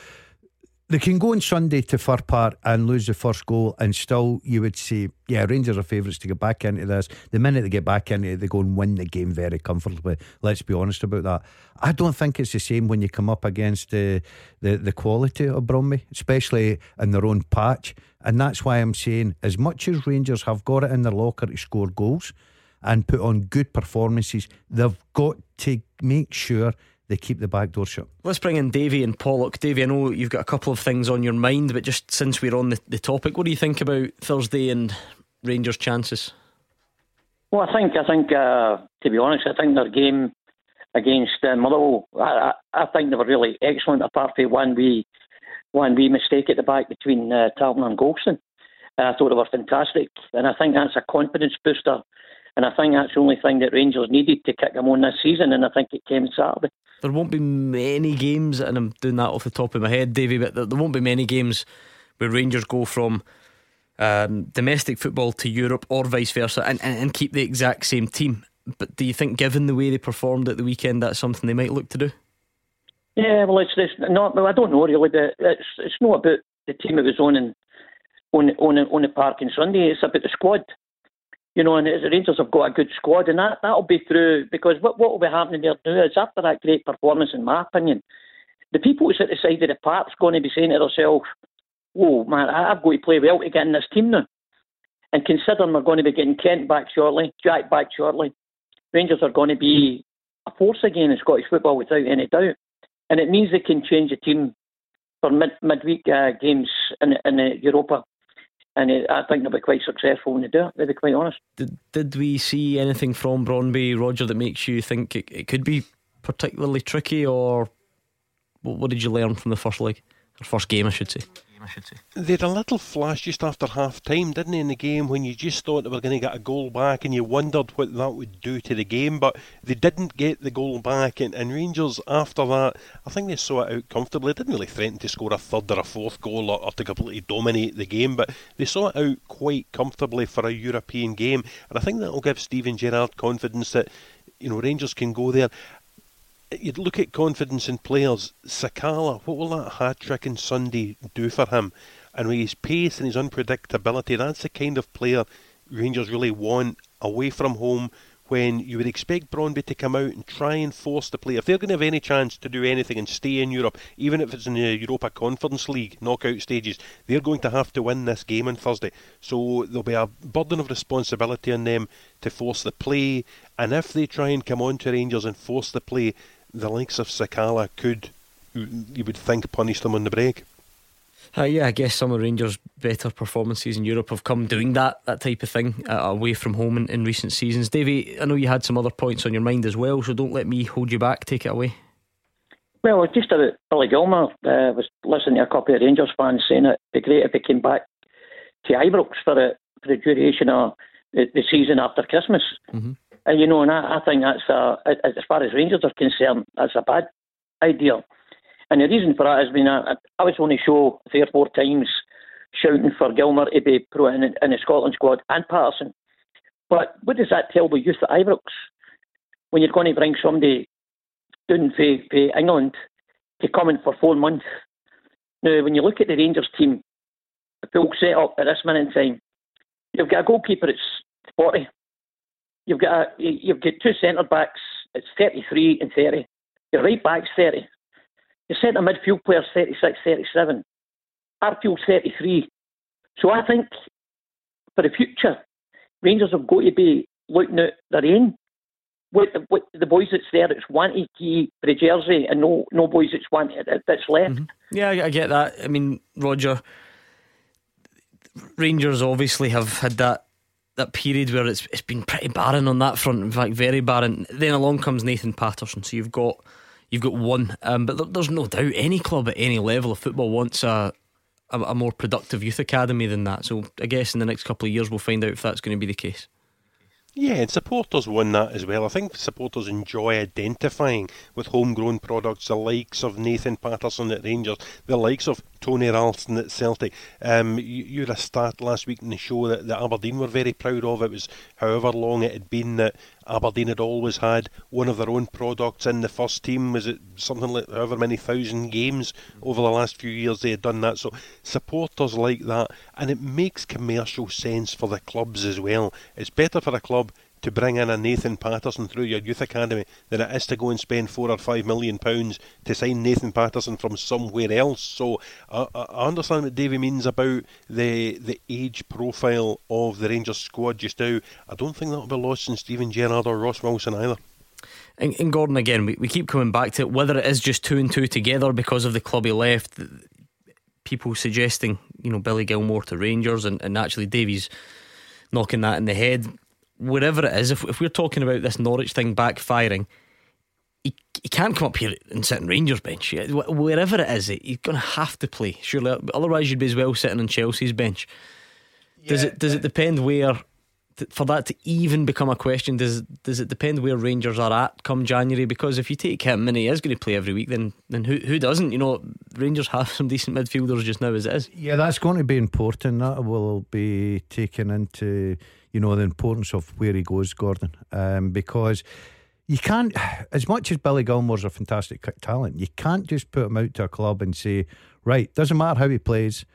they can go on Sunday to Fir Park and lose the first goal, and still you would say, yeah, Rangers are favourites to get back into this. The minute they get back into it, they go and win the game very comfortably. Let's be honest about that. I don't think it's the same when you come up against the the, the quality of Brøndby, especially in their own patch. And that's why I'm saying, as much as Rangers have got it in their locker to score goals and put on good performances, they've got to make sure they keep the back door shut. Let's bring in Davy and Pollok. Davy, I know you've got a couple of things on your mind, but just since we're on the, the topic, what do you think about Thursday and Rangers' chances? Well, I think I think uh, to be honest, I think their game against uh, Motherwell, I, I, I, think they were really excellent. Apart from one wee one wee mistake at the back between uh, Talbot and Goldson, I thought they were fantastic, and I think that's a confidence booster. And I think that's the only thing that Rangers needed to kick them on this season, and I think it came Saturday. There won't be many games, and I'm doing that off the top of my head, Davy, but there, won't be many games where Rangers go from um, domestic football to Europe or vice versa and, and, and, keep the exact same team. But do you think, given the way they performed at the weekend, that's something they might look to do? Yeah, well, it's, it's not. Well, I don't know really, but it's it's not about the team it was on and on on on the park on Sunday. It's about the squad. You know, and the Rangers have got a good squad, and that that'll be through because what what will be happening there now is after that great performance, in my opinion, the people who's at the side of the going to be saying to themselves, "Whoa, man, I've got to play well to get in this team now." And considering we're going to be getting Kent back shortly, Jack back shortly, Rangers are going to be a force again in Scottish football without any doubt, and it means they can change the team for mid midweek uh, games in in uh, Europa and I think they'll be quite successful when they do it, to be quite honest. Did, did we see anything from Brøndby, Roger, that makes you think it, it could be particularly tricky, or what, what did you learn from the first leg, or first game, I should say? I should say. They had a little flash just after half time, didn't they, in the game when you just thought they were going to get a goal back and you wondered what that would do to the game, but they didn't get the goal back. And, and Rangers, after that, I think they saw it out comfortably. They didn't really threaten to score a third or a fourth goal or, or to completely dominate the game, but they saw it out quite comfortably for a European game. And I think that will give Steven Gerrard confidence that you know Rangers can go there you'd look at confidence in players. Sakala, what will that hat trick on Sunday do for him? And with his pace and his unpredictability, that's the kind of player Rangers really want away from home when you would expect Brøndby to come out and try and force the play. If they're going to have any chance to do anything and stay in Europe, even if it's in the Europa Conference League knockout stages, they're going to have to win this game on Thursday. So there'll be a burden of responsibility on them to force the play. And if they try and come on to Rangers and force the play, the likes of Sakala could, you would think, punish them on the break. Uh, yeah, I guess some of Rangers' better performances in Europe have come doing that that type of thing uh, away from home in, in, recent seasons. Davy, I know you had some other points on your mind as well, so don't let me hold you back. Take it away. Well, just about Billy Gilmour. I uh, was listening to a couple of Rangers fans saying it'd be great if he came back to Ibrox for the, for the duration of the, the season after Christmas. Mm-hmm. And you know, and I, I think that's a, as far as Rangers are concerned, that's a bad idea. And the reason for that has been I, I was on the show three or four times shouting for Gilmour to be pro in, in the Scotland squad and Patterson. But what does that tell the youth at Ibrox when you're going to bring somebody down for England to come in for four months? Now, when you look at the Rangers team, the full set up at this minute in time, you've got a goalkeeper that's 40, You've got a, you've got two centre backs. It's 33 and 30. Your right back's 30. Your centre midfield player's 36, 37. Arfield's 33. So I think for the future, Rangers have got to be looking at their own with, with the boys that's there, it's wanted to for the jersey, and no no boys that's one that's left. Mm-hmm. Yeah, I get that. I mean, Roger, Rangers obviously have had that that period where it's it's been pretty barren on that front. In fact, very barren. Then along comes Nathan Patterson. So you've got you've got one, um, but there's no doubt any club at any level of football wants a, a a more productive youth academy than that. So I guess in the next couple of years we'll find out if that's going to be the case. Yeah, and supporters want that as well. I think supporters enjoy identifying with homegrown products, the likes of Nathan Patterson at Rangers, the likes of Tony Ralston at Celtic. Um, you, you had a start last week in the show that, that Aberdeen were very proud of. It was however long it had been that Aberdeen had always had one of their own products in the first team. Was it something like however many thousand games over the last few years they had done that? So supporters like that, and it makes commercial sense for the clubs as well. It's better for a club to bring in a Nathan Patterson through your youth academy than it is to go and spend four or five million pounds to sign Nathan Patterson from somewhere else. So I, I understand what Davy means about the the age profile of the Rangers squad just now. I don't think that'll be lost in Steven Gerrard or Ross Wilson either. And, and Gordon again, we, we keep coming back to it, whether it is just two and two together because of the club he left. People suggesting, you know, Billy Gilmour to Rangers, and, and actually Davies knocking that in the head wherever it is, if, if we're talking about this Norwich thing backfiring, he, he can't come up here and sit in Rangers bench. Wherever it is, he's going to have to play. Surely, otherwise you'd be as well sitting on Chelsea's bench. Does yeah, it does it depend where for that to even become a question? Does does it depend where Rangers are at come January? Because if you take him and he is going to play every week, then then who who doesn't? You know, Rangers have some decent midfielders just now as it is. Yeah, that's going to be important. That will be taken into you know, the importance of where he goes, Gordon, um, because you can't, as much as Billy Gilmour's a fantastic talent, you can't just put him out to a club and say, right, doesn't matter how he plays.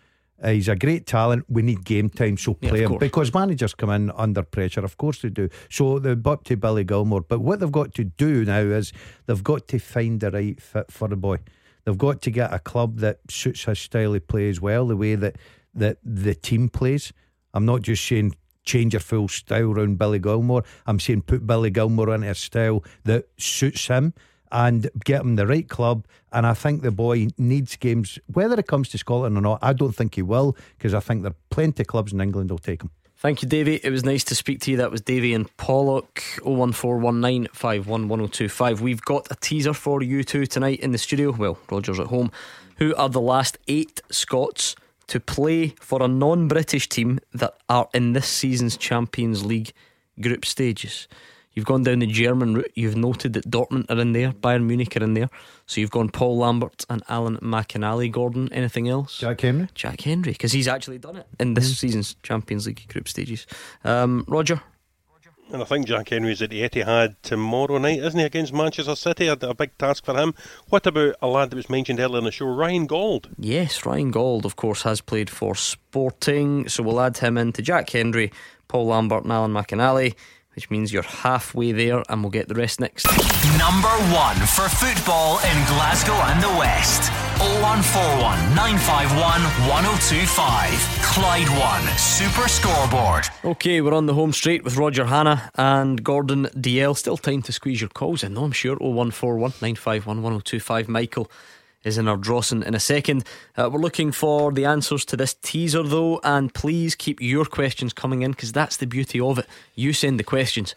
Uh, he's a great talent. We need game time, so play yeah, him because managers come in under pressure. Of course they do. So they're up to Billy Gilmour. But what they've got to do now is they've got to find the right fit for the boy. They've got to get a club that suits his style of play as well, the way that that the team plays. I'm not just saying change your full style around Billy Gilmour. I'm saying put Billy Gilmour into a style that suits him and get him the right club. And I think the boy needs games, whether it comes to Scotland or not. I don't think he will because I think there are plenty of clubs in England will take him. Thank you, Davy. It was nice to speak to you. That was Davy and Pollok. 01419511025. We've got a teaser for you two tonight in the studio. Well, Roger's at home. Who are the last eight Scots? To play for a non British team that are in this season's Champions League group stages. You've gone down the German route. You've noted that Dortmund are in there, Bayern Munich are in there. So you've gone Paul Lambert and Alan McInally. Gordon, anything else? Jack Hendry. Jack Hendry, because he's actually done it in this mm. season's Champions League group stages. Um, Roger, and I think Jack Hendry's at the Etihad tomorrow night, isn't he, against Manchester City? A, a, big task for him. What about a lad that was mentioned earlier in the show, Ryan Gauld? Yes, Ryan Gauld, of course, has played for Sporting, so we'll add him into Jack Hendry, Paul Lambert, and Alan McInally which means you're halfway there, and we'll get the rest next. Number one for football in Glasgow and the West. 0141 951 1025. Clyde One Super Scoreboard. Okay, we're on the home straight with Roger Hannah and Gordon Dalziel. Still time to squeeze your calls in, though, I'm sure. 0141 951 1025. Michael is in Ardrossan in a second. Uh, we're looking for the answers to this teaser though, and please keep your questions coming in because that's the beauty of it. You send the questions,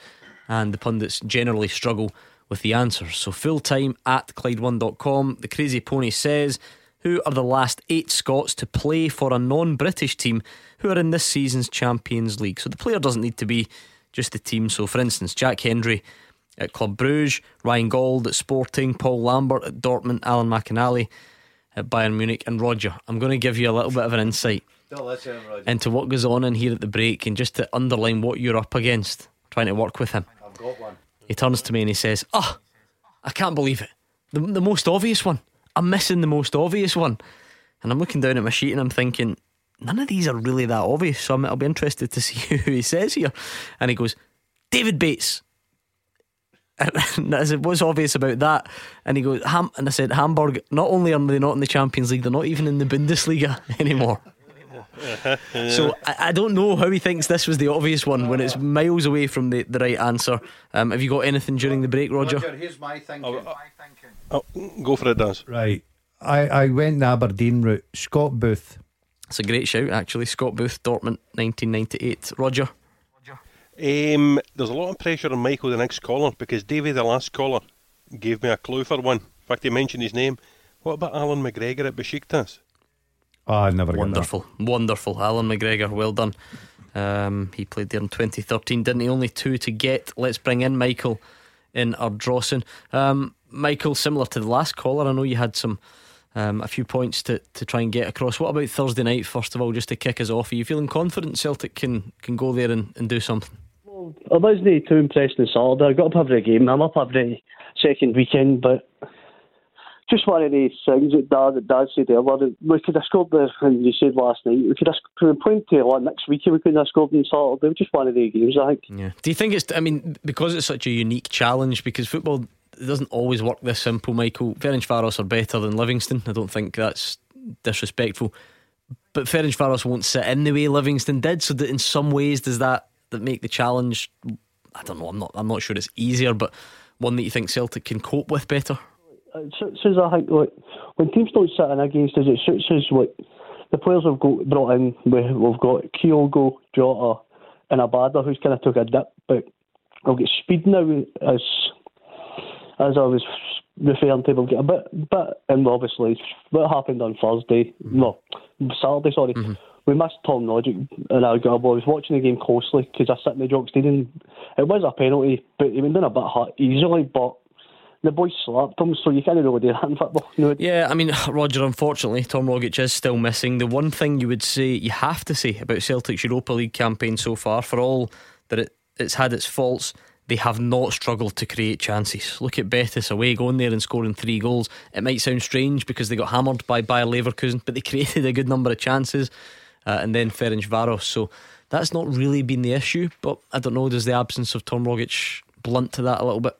and the pundits generally struggle with the answers. So full time at Clyde1.com. The Crazy Pony says. Who are the last eight Scots to play for a non British team who are in this season's Champions League? So the player doesn't need to be just the team. So, for instance, Jack Hendry at Club Bruges, Ryan Gauld at Sporting, Paul Lambert at Dortmund, Alan McInally at Bayern Munich, and Roger. I'm going to give you a little bit of an insight into what goes on in here at the break and just to underline what you're up against, trying to work with him. I've got one. He turns to me and he says, Oh, I can't believe it. The, the most obvious one. I'm missing the most obvious one. And I'm looking down at my sheet and I'm thinking, none of these are really that obvious. So i will be interested to see who he says here. And he goes, David Bates. And I said, what's obvious about that? And he goes, Ham, and I said, Hamburg, not only are they not in the Champions League, they're not even in the Bundesliga anymore. so I, I, don't know how he thinks this was the obvious one when it's miles away from the, the right answer. Um, have you got anything during the break, Roger? Roger here's my thinking. Oh, my thinking. Oh, go for it, Daz. Right. I, I went the Aberdeen route. Scott Booth. It's a great shout, actually. Scott Booth, Dortmund, 1998. Roger. Um, there's a lot of pressure on Michael, the next caller, because Davey, the last caller, gave me a clue for one. In fact, he mentioned his name. What about Allan McGregor at Besiktas? Oh, I never Wonderful, wonderful. Allan McGregor, well done. Um, he played there in 2013, didn't he? Only two to get. Let's bring in Michael in Ardrossan. Um, Michael, similar to the last caller, I know you had some um, a few points to, to try and get across. What about Thursday night, first of all, just to kick us off? Are you feeling confident Celtic can, can go there and, and do something? I wasn't too impressed in Saturday. I got up every game. I'm up every second weekend, but just one of these things that Dad, that Dad said earlier. We could have scored the, and you said last night, we could have point to like next week we could have scored in Saturday. Just one of the games, I think. Yeah. Do you think it's, I mean, because it's such a unique challenge, because football doesn't always work this simple, Michael. Ferencvaros are better than Livingston. I don't think that's disrespectful. But Ferencvaros won't sit in the way Livingston did. So that in some ways, does that that make the challenge? I don't know. I'm not. I'm not sure it's easier, but one that you think Celtic can cope with better. It suits us. I think like when teams don't sit in against us, it suits us. Like the players have got brought in. We, we've got Kyogo, Jota, and Abada, who's kind of took a dip, but we'll get speed now as as I was referring to, we'll get a bit, bit, and obviously what happened on Thursday, mm-hmm. no, Saturday, sorry. Mm-hmm. We missed Tom Rogic, and I, I was watching the game closely because I sat in the Jock Stadium. It was a penalty, but he went down a bit hard easily, but the boys slapped him, so you can't really do that in football. Yeah, I mean, Roger, unfortunately, Tom Rogic is still missing. The one thing you would say, you have to say about Celtic's Europa League campaign so far, for all that it, it's had its faults, they have not struggled to create chances. Look at Betis away, going there and scoring three goals. It might sound strange because they got hammered by Bayer Leverkusen, but they created a good number of chances. Uh, and then Ferencvaros. So that's not really been the issue. But I don't know, does the absence of Tom Rogic blunt to that a little bit?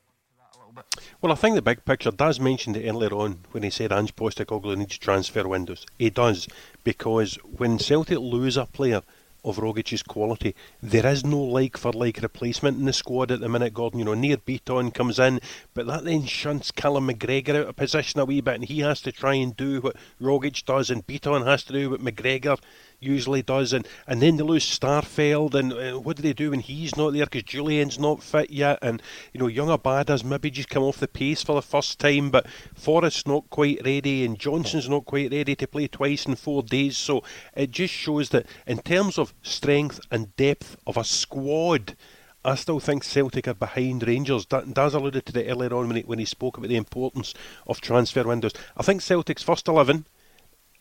Well, I think the big picture, Daz mentioned it earlier on when he said Ange Postecoglou needs transfer windows. He does, because when Celtic lose a player, of Rogic's quality. There is no like for like replacement in the squad at the minute, Gordon. You know, Nir Bitton comes in, but that then shunts Callum McGregor out of position a wee bit, and he has to try and do what Rogic does, and Bitton has to do what McGregor usually does, and, and then they lose Starfelt, and uh, what do they do when he's not there because Jullien's not fit yet, and you know young Abada's maybe just come off the pace for the first time, but Forrest's not quite ready, and Johnston's not quite ready to play twice in four days, so it just shows that in terms of strength and depth of a squad. I still think Celtic are behind Rangers. Daz alluded to it earlier on when he, when he spoke about the importance of transfer windows. I think Celtic's first 11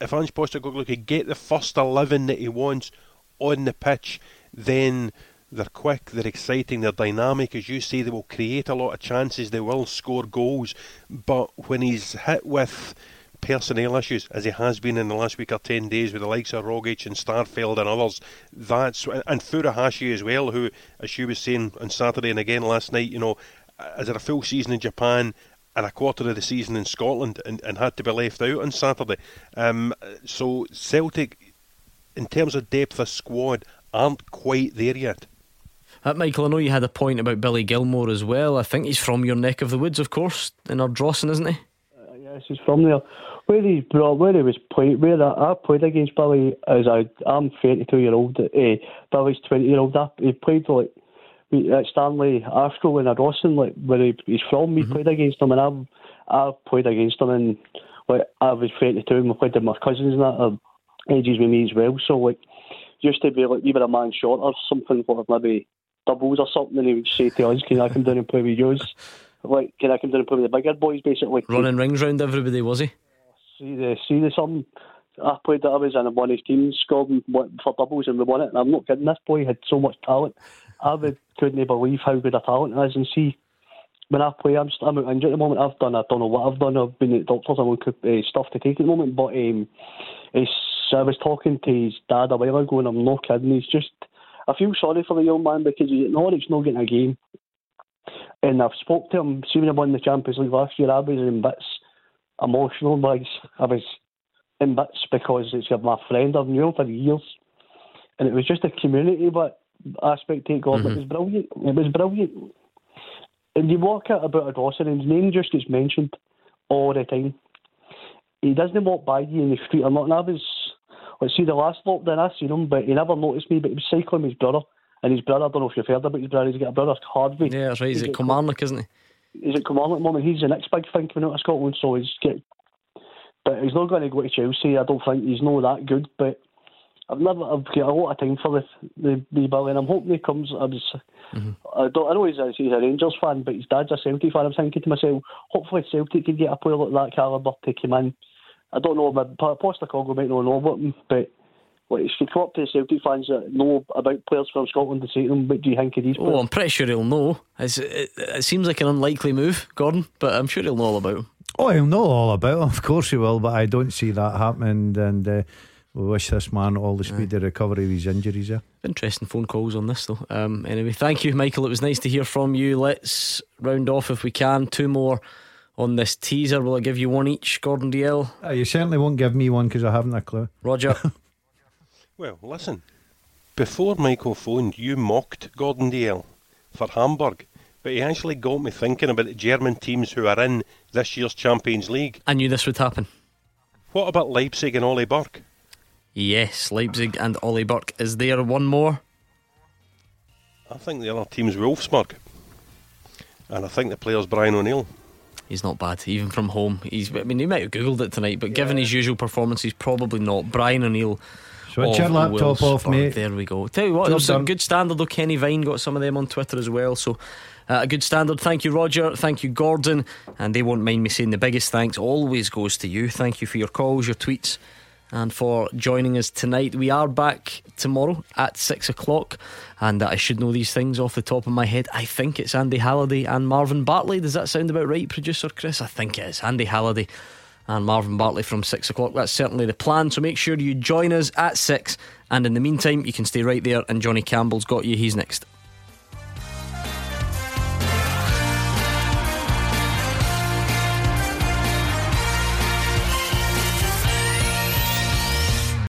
if Ange Postecoglou could get the first 11 that he wants on the pitch, then they're quick, they're exciting, they're dynamic. As you say, they will create a lot of chances, they will score goals. But when he's hit with personnel issues, as he has been in the last week or 10 days with the likes of Rogic and Starfelt and others, that's and Furuhashi as well, who, as she was saying on Saturday and again last night, you know, is it a full season in Japan and a quarter of the season in Scotland and, and had to be left out on Saturday. Um, so Celtic, in terms of depth of squad, aren't quite there yet. Uh, Michael, I know you had a point about Billy Gilmour as well. I think he's from your neck of the woods, of course, in Ardrossan, isn't he? Uh, yes, he's from there. Where he brought, where he was played, where I, I played against Billy as a, I'm 32 year old, eh, Billy's 20 year old. He played like at Stanley Astro in Ardrossan, like where he, he's from. We mm-hmm. played against him, and I've I've played against him, and like I was 22, and we played with my cousins and that are ages with me as well. So like, used to be like even a man short or something, like maybe doubles or something, and he would say to us, "Can I come down and play with yours?" Like, can I come down and play with the bigger boys, basically? Running rings round everybody, was he? See the see the something. I played that I was in one of his teams, scored for doubles, and we won it. And I'm not kidding. This boy had so much talent. I would, couldn't believe how good a talent is. And see, when I play, I'm, I'm injured at the moment. I've done, I don't know what I've done. I've been at doctors. I'm on uh, stuff to take at the moment. But um, I was talking to his dad a while ago, and I'm not kidding. He's just, I feel sorry for the young man because he's at Norwich not getting a game. And I've spoke to him, see when I won the Champions League last year, I was in bits emotional, like I was in bits because it's my friend. I've known for years, and it was just a community but aspect to it. God, Mhm. it was brilliant. It was brilliant. And you walk out about a Dawson, and his name just gets mentioned all the time. He doesn't walk by you in the street or nothing. I was, let's see, the last lockdown I seen him, but he never noticed me. But he was cycling with his brother, and his brother. I don't know if you've heard about his brother. He's got a brother, called Harvey. Yeah, that's right. He's at at Kilmarnock, isn't he? he's at Kilmarnock at the moment. He's the next big thing coming out of Scotland, so he's get. But he's not going to go to Chelsea. I don't think he's not that good. But I've never, I've got a lot of time for the the wee Billy, and I'm hoping he comes. I was, I don't, I know he's a, he's a Rangers fan, but his dad's a Celtic fan. I'm thinking to myself, hopefully Celtic could get a player like that calibre to come in. I don't know, but Postecoglou might not know about him, but. Like, if you come up to the Celtic fans that know about players from Scotland and say to them, what do you think of these players? Oh, I'm pretty sure he'll know. It's, it, it seems like an unlikely move, Gordon, but I'm sure he'll know all about him. Oh, he'll know all about it. Of course he will, but I don't see that happening. And uh, we wish this man all the speedy recovery of his injuries. Yeah. Interesting phone calls on this, though. Um, anyway, thank you, Michael. It was nice to hear from you. Let's round off if we can. Two more on this teaser. Will I give you one each, Gordon Dalziel? Uh, you certainly won't give me one because I haven't a clue. Roger. Well, listen. Before Michael phoned, you mocked Gordon Dalziel for Hamburg, but he actually got me thinking about the German teams who are in this year's Champions League. I knew this would happen. What about Leipzig and Ollie Burke? Yes, Leipzig and Ollie Burke. Is there one more? I think the other team's Wolfsburg. And I think the player's Brian O'Neill. He's not bad, even from home. He's. I mean, he might have googled it tonight, but given his usual performance, he's probably not. Brian O'Neill. Switch your laptop off, Wolfsburg. mate. There we go. Tell you what, Job it was a good standard. Though Kenny Vine got some of them on Twitter as well. So. Uh, a good standard. Thank you, Roger. Thank you, Gordon. And they won't mind me saying the biggest thanks always goes to you. Thank you for your calls, your tweets, and for joining us tonight. We are back tomorrow at six o'clock, and I should know these things off the top of my head. I think it's Andy Halliday and Marvin Bartley. Does that sound about right, producer Chris? I think it is. Andy Halliday and Marvin Bartley from six o'clock. That's certainly the plan. So make sure you join us at six. And in the meantime, you can stay right there, and Johnny Campbell's got you. He's next.